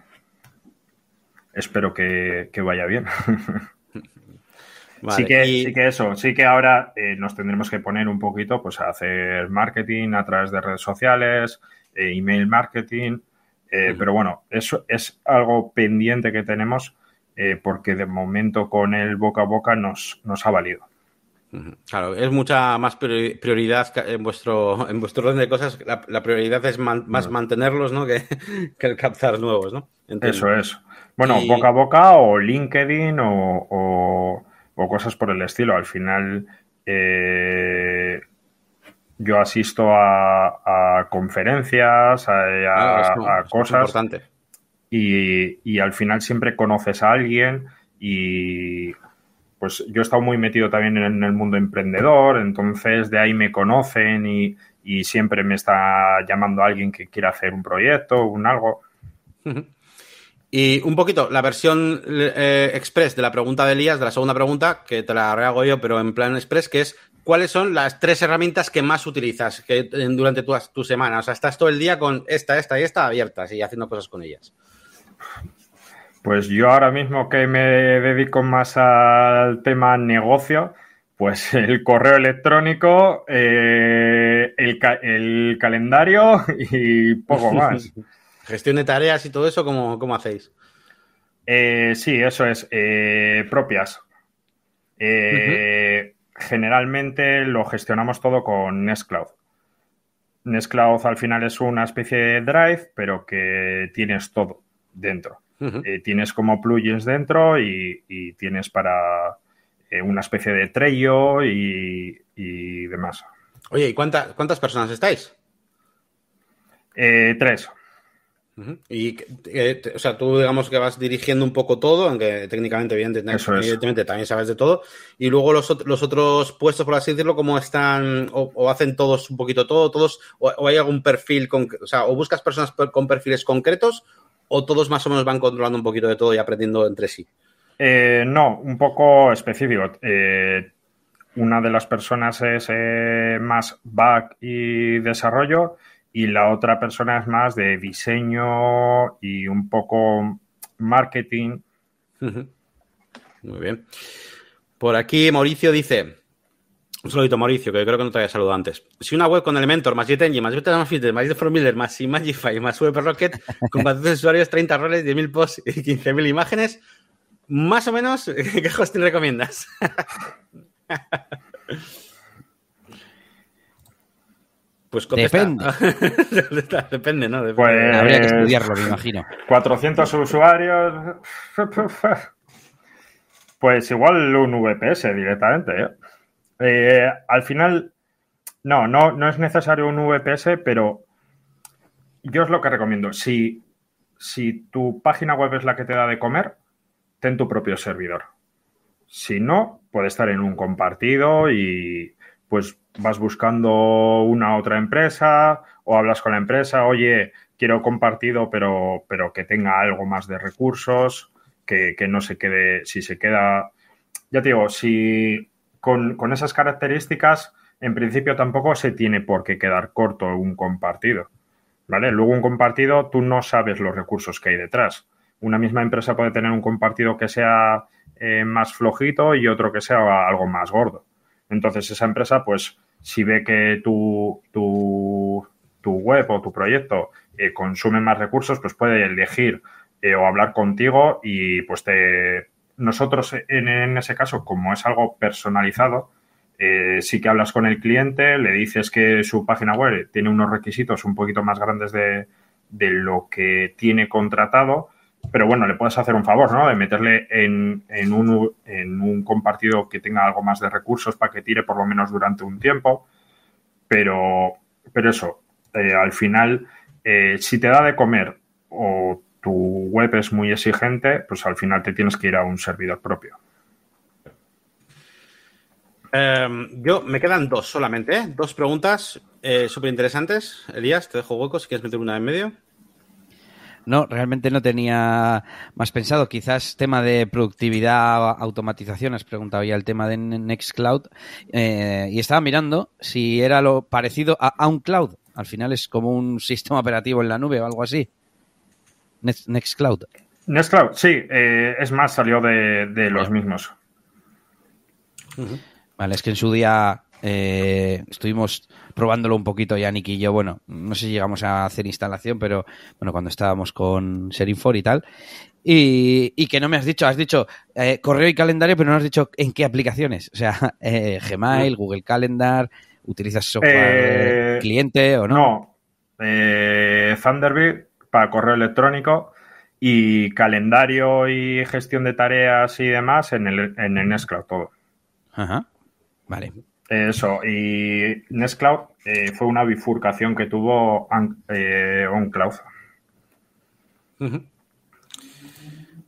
espero que, vaya bien. sí, que, sí que eso, sí que ahora eh, nos tendremos que poner un poquito pues a hacer marketing a través de redes sociales, eh, email marketing, pero bueno, eso es algo pendiente que tenemos porque de momento con el boca a boca nos, nos ha valido. Claro, es mucha más prioridad en vuestro, en vuestro orden de cosas. La, prioridad es más mantenerlos, ¿no? Que, el captar nuevos, ¿no? Eso es. Bueno, boca a boca o LinkedIn o, cosas por el estilo. Al final, eh, yo asisto a, conferencias, a, cosas. Y, y al final siempre conoces a alguien y pues yo he estado muy metido también en el mundo emprendedor, entonces de ahí me conocen y, siempre me está llamando alguien que quiera hacer un proyecto, un algo. Y un poquito, la versión eh, express de la pregunta de Elías, de la segunda pregunta, que te la rehago yo, pero en plan express, que es, ¿cuáles son las tres herramientas que más utilizas que, durante tu, tu semana? O sea, estás todo el día con esta, esta y esta abiertas y haciendo cosas con ellas. Pues yo ahora mismo que me dedico más al tema negocio, pues el correo electrónico, eh, el, calendario y poco más. Gestión de tareas y todo eso, ¿cómo, hacéis? Eh, sí, eso es, eh, propias. Generalmente lo gestionamos todo con Nextcloud. Nextcloud al final es una especie de drive, pero que tienes todo dentro. Eh, tienes como plugins dentro y, tienes para eh, una especie de Trello y, demás. Oye, ¿y cuántas personas estáis? Eh, tres. Y, o sea, tú digamos que vas dirigiendo un poco todo, aunque técnicamente, evidentemente, también sabes de todo. Y luego los, otros puestos, por así decirlo, ¿cómo están? O, hacen todos un poquito todo? ¿Todos? O, hay algún perfil? Con, o sea, ¿o buscas personas con perfiles concretos o todos más o menos van controlando un poquito de todo y aprendiendo entre sí? Eh, no, un poco específico. Eh, una de las personas es eh, más back y desarrollo y la otra persona es más de diseño y un poco marketing. Muy bien. Por aquí Mauricio dice, un saludito, Mauricio, que creo que no te había saludado antes. Si una web con Elementor, más JetEngine, más Vector más Filter, más Formiller, más Imagify, más Rocket, con 400 usuarios, 30 roles, 10.000 posts y 15.000 imágenes, más o menos, ¿qué hosting recomiendas? Pues Depende. Depende, ¿no? Pues Habría que estudiarlo, me imagino. 400 usuarios. Pues igual un VPS directamente, ¿eh? Eh, al final, no, no, no es necesario un VPS, pero yo es lo que recomiendo. Si, si tu página web es la que te da de comer, ten tu propio servidor. Si no, puede estar en un compartido y pues vas buscando una otra empresa o hablas con la empresa, oye, quiero compartido, pero, pero que tenga algo más de recursos, que, que no se quede, si se queda, ya te digo, si con, esas características, en principio tampoco se tiene por qué quedar corto un compartido. ¿Vale? Luego un compartido, tú no sabes los recursos que hay detrás. Una misma empresa puede tener un compartido que sea eh, más flojito y otro que sea algo más gordo. Entonces, esa empresa, pues, si ve que tu, tu, web o tu proyecto eh, consume más recursos, pues puede elegir eh, o hablar contigo y pues te, nosotros en, ese caso, como es algo personalizado, eh, sí que hablas con el cliente, le dices que su página web tiene unos requisitos un poquito más grandes de, lo que tiene contratado, pero bueno, le puedes hacer un favor, ¿no? De meterle en, en, un, en un compartido que tenga algo más de recursos para que tire por lo menos durante un tiempo. Pero, pero eso, eh, al final, eh, si te da de comer o tu web es muy exigente, pues al final te tienes que ir a un servidor propio. Em, yo me quedan dos solamente, ¿eh? dos preguntas súper interesantes. Elías, te dejo hueco si quieres meter una en medio. No, realmente no tenía más pensado. Quizás tema de productividad, automatización, has preguntado ya el tema de Nextcloud. Eh, y estaba mirando si era lo parecido a, un cloud. Al final es como un sistema operativo en la nube o algo así. Nextcloud. Nextcloud, sí. Eh, es más, salió de, los mismos. Vale, es que en su día eh, estuvimos probándolo un poquito, Yannick y yo. Bueno, no sé si llegamos a hacer instalación, pero bueno, cuando estábamos con Serinfor y tal. Y, que no me has dicho, has dicho eh, correo y calendario, pero no has dicho en qué aplicaciones. O sea, eh, Gmail, Google Calendar, ¿utilizas software cliente o no? No. Thunderbird para correo electrónico y calendario y gestión de tareas y demás en el, en el Nextcloud todo. Ajá. Vale. Eso, y Nextcloud eh, fue una bifurcación que tuvo eh, OnCloud.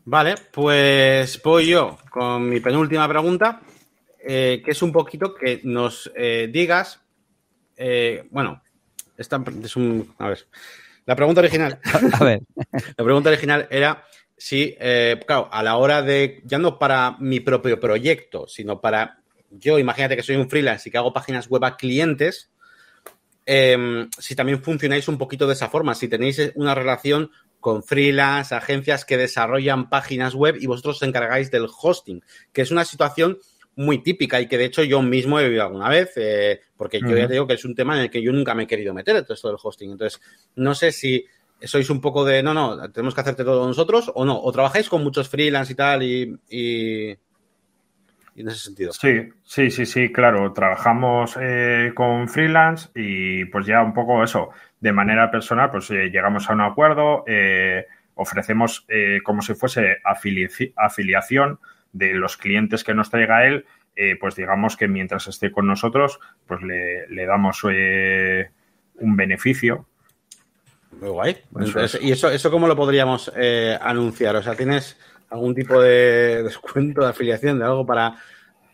Vale, pues voy yo con mi penúltima pregunta, eh, que es un poquito que nos digas, bueno, esta es un, a ver, la pregunta original, a ver, la pregunta original era si, claro, a la hora de, ya no para mi propio proyecto, sino para yo imagínate que soy un freelance y que hago páginas web a clientes, em, si también funcionáis un poquito de esa forma, si tenéis una relación con freelance, agencias que desarrollan páginas web y vosotros os encargáis del hosting, que es una situación muy típica y que de hecho yo mismo he vivido alguna vez, eh, porque yo ya te digo que es un tema en el que yo nunca me he querido meter, todo esto del hosting. Entonces, no sé si sois un poco de, no, no, tenemos que hacerte todo nosotros o no, o trabajáis con muchos freelance y tal y en ese sentido. Sí, sí, sí, sí, claro. Trabajamos eh, con freelance y pues ya un poco eso, de manera personal, pues eh, llegamos a un acuerdo, eh, ofrecemos como si fuese afiliación de los clientes que nos traiga él, pues digamos que mientras esté con nosotros, pues le, damos un beneficio. Muy guay. ¿Y eso, eso cómo lo podríamos anunciar? O sea, ¿tienes algún tipo de descuento de afiliación de algo para,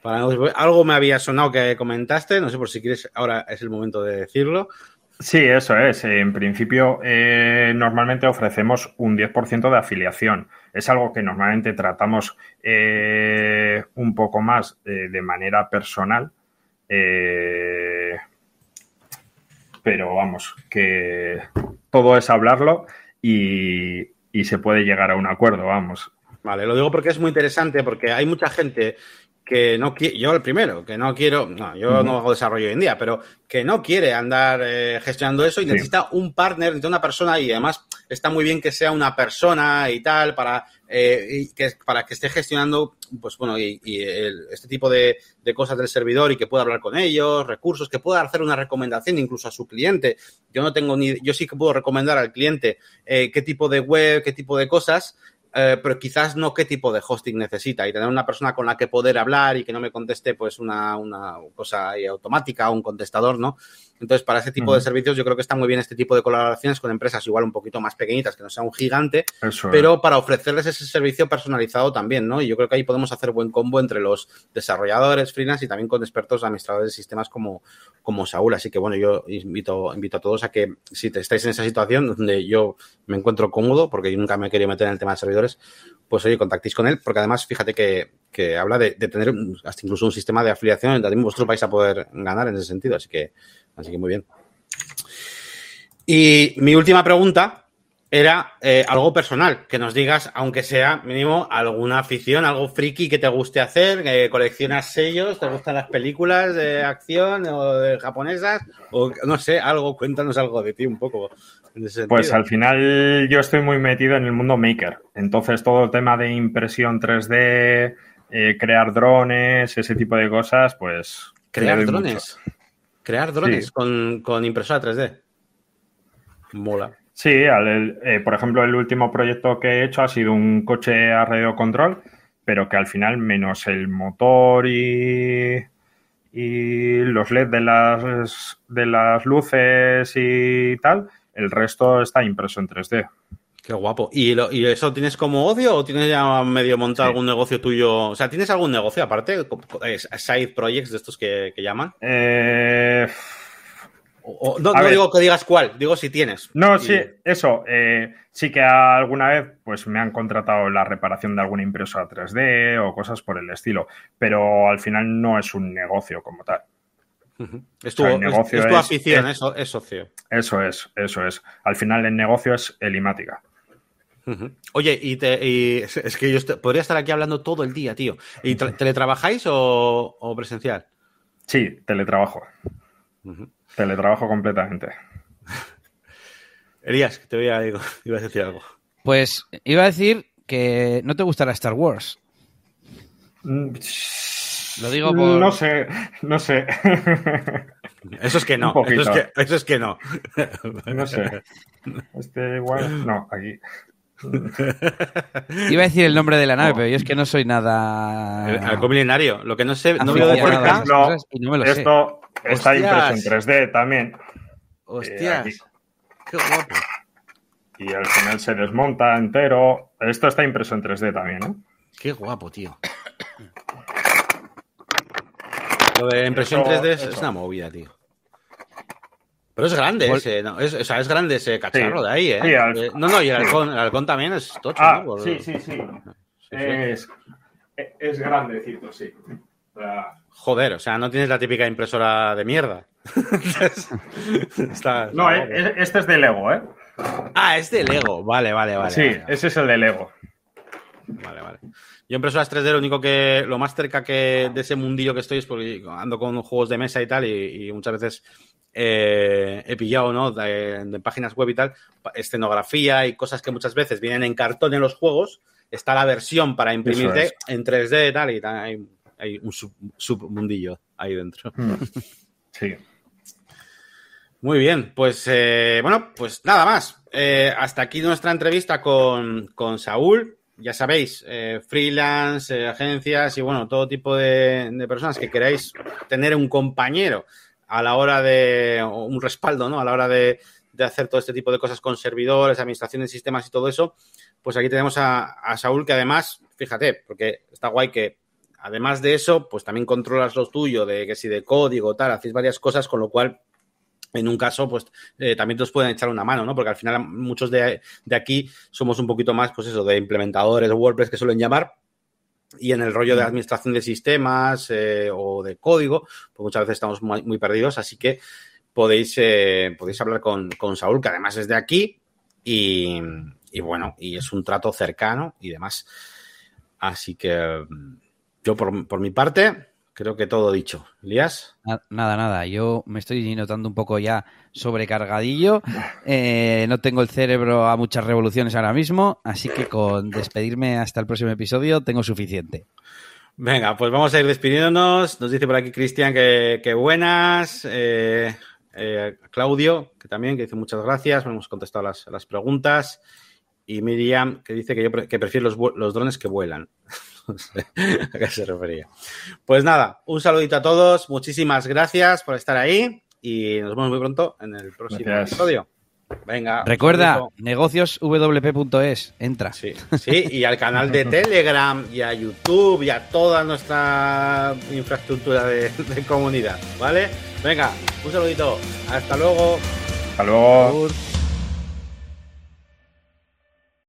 para algo me había sonado que comentaste, no sé por si quieres, ahora es el momento de decirlo. Sí, eso es. En principio, eh, normalmente ofrecemos un 10% de afiliación. Es algo que normalmente tratamos eh, un poco más eh, de manera personal. pero vamos, que todo es hablarlo y, y se puede llegar a un acuerdo, vamos. Vale, lo digo porque es muy interesante, porque hay mucha gente que no quiere, yo el primero, que no quiero, no, yo no hago desarrollo hoy en día, pero que no quiere andar eh, gestionando eso y necesita un partner, necesita una persona y además está muy bien que sea una persona y tal para, eh, que, para que esté gestionando, pues bueno, y, este tipo de, cosas del servidor y que pueda hablar con ellos, recursos, que pueda hacer una recomendación incluso a su cliente. Yo no tengo ni, yo sí que puedo recomendar al cliente eh, qué tipo de web, qué tipo de cosas, eh, pero quizás no qué tipo de hosting necesita y tener una persona con la que poder hablar y que no me conteste pues una, una cosa automática o un contestador, ¿no? Entonces, para ese tipo de servicios yo creo que está muy bien este tipo de colaboraciones con empresas igual un poquito más pequeñitas, que no sea un gigante, pero para ofrecerles ese servicio personalizado también, ¿no? Y yo creo que ahí podemos hacer buen combo entre los desarrolladores freelance y también con expertos administradores de sistemas como, como Saúl. Así que, bueno, yo invito, invito a todos a que si te estáis en esa situación donde yo me encuentro cómodo, porque yo nunca me he querido meter en el tema de servidores, pues oye, contactéis con él, porque además fíjate que, que habla de, de, tener hasta incluso un sistema de afiliación también vosotros vais a poder ganar en ese sentido. Así que Así que muy bien. Y mi última pregunta era eh, algo personal, que nos digas, aunque sea mínimo, alguna afición, algo friki que te guste hacer, que coleccionas sellos, te gustan las películas de acción o de japonesas, o no sé, algo, cuéntanos algo de ti un poco. pues al final yo estoy muy metido en el mundo maker, entonces todo el tema de impresión 3D, eh, crear drones, ese tipo de cosas, pues... Crear drones. Crear drones con, impresora 3D. Mola. Sí, eh, por ejemplo, el último proyecto que he hecho ha sido un coche a radio control, pero que al final, menos el motor y, y los LED de las, de las luces y tal, el resto está impreso en 3D. Qué guapo. ¿Y, lo, ¿Y, eso tienes como ocio o tienes ya medio montado sí. algún negocio tuyo? O sea, ¿tienes algún negocio aparte? ¿Side projects de estos que, que llaman? Eh... O, no, no digo que digas cuál, digo si tienes. No, y... sí, eso. Eh, sí que alguna vez pues me han contratado la reparación de alguna impresora 3D o cosas por el estilo, pero al final no es un negocio como tal. Uh -huh. Es tu, o sea, es, es tu afición, es, es, es socio. Eso es, eso es. Al final el negocio es elimática. Uh -huh. Oye, y, te, y, es que yo est podría estar aquí hablando todo el día, tío. ¿Y teletrabajáis o, o presencial? Sí, teletrabajo. Uh -huh. Teletrabajo completamente. Elías, te voy a, digo, iba a decir algo. Pues iba a decir que no te gustará Star Wars. Mm, Lo digo por... No sé, no sé. Eso es que no. Eso es que, eso es que no. No sé. Este igual. No, aquí. Iba a decir el nombre de la nave, no. pero yo es que no soy nada. El halcón milenario. Lo que no sé, no veo de. No, y no me lo esto sé. está impreso en 3D también. Hostias. Eh, Qué guapo. Y al final se desmonta entero. Esto está impreso en 3D también, ¿no? Qué guapo, tío. Lo de impresión eso, 3D es, es, una movida, tío. Pero es grande Vol ese, no, es, o sea, es grande ese cacharro sí. de ahí, ¿eh? Sí, al... eh no, no, y el halcón, el halcón también es tocho, ah, ¿no? Por... Sí, sí, sí. Es, es grandecito, sí. Joder, o sea, no tienes la típica impresora de mierda. Está, no, está este es de Lego, ¿eh? Ah, es de Lego. Vale, vale, vale. Sí, vale, ese es el de Lego. Vale, vale. Yo impresoras 3D lo único que, lo más cerca que de ese mundillo que estoy es porque ando con juegos de mesa y tal y, y muchas veces eh, he pillado, ¿no? De, de, páginas web y tal, escenografía y cosas que muchas veces vienen en cartón en los juegos, está la versión para imprimirte es. en 3D y tal y tal, hay, hay un sub, submundillo ahí dentro. Mm. Sí. Muy bien, pues eh, bueno, pues nada más. Eh, hasta aquí nuestra entrevista con, con Saúl. Ya sabéis, eh, freelance, agencias y bueno, todo tipo de, de, personas que queráis tener un compañero a la hora de, un respaldo, ¿no? A la hora de, de hacer todo este tipo de cosas con servidores, administración de sistemas y todo eso, pues aquí tenemos a, a Saúl que además, fíjate, porque está guay que además de eso, pues también controlas lo tuyo, de que si de código, tal, hacéis varias cosas, con lo cual en un caso, pues eh, también te os pueden echar una mano, ¿no? Porque al final muchos de, de, aquí somos un poquito más, pues eso, de implementadores de WordPress que suelen llamar. Y en el rollo de administración de sistemas eh, o de código, pues muchas veces estamos muy, muy perdidos. Así que podéis, eh, podéis hablar con, con, Saúl, que además es de aquí. Y, y, bueno, y es un trato cercano y demás. Así que yo, por, por mi parte, Creo que todo dicho. ¿Lías? Nada, nada. Yo me estoy notando un poco ya sobrecargadillo. Eh, no tengo el cerebro a muchas revoluciones ahora mismo, así que con despedirme hasta el próximo episodio tengo suficiente. Venga, pues vamos a ir despidiéndonos. Nos dice por aquí Cristian que, que, buenas. Eh, eh, Claudio, que también, que dice muchas gracias. Hemos contestado las, las preguntas. Y Miriam, que dice que yo pre que prefiero los, los drones que vuelan. no sé a qué se refería. Pues nada, un saludito a todos, muchísimas gracias por estar ahí y nos vemos muy pronto en el próximo gracias. episodio. Venga. Recuerda, negocioswp.es, entra. Sí, sí, y al canal de Telegram y a YouTube y a toda nuestra infraestructura de, de comunidad, ¿vale? Venga, un saludito. Hasta luego. Hasta luego.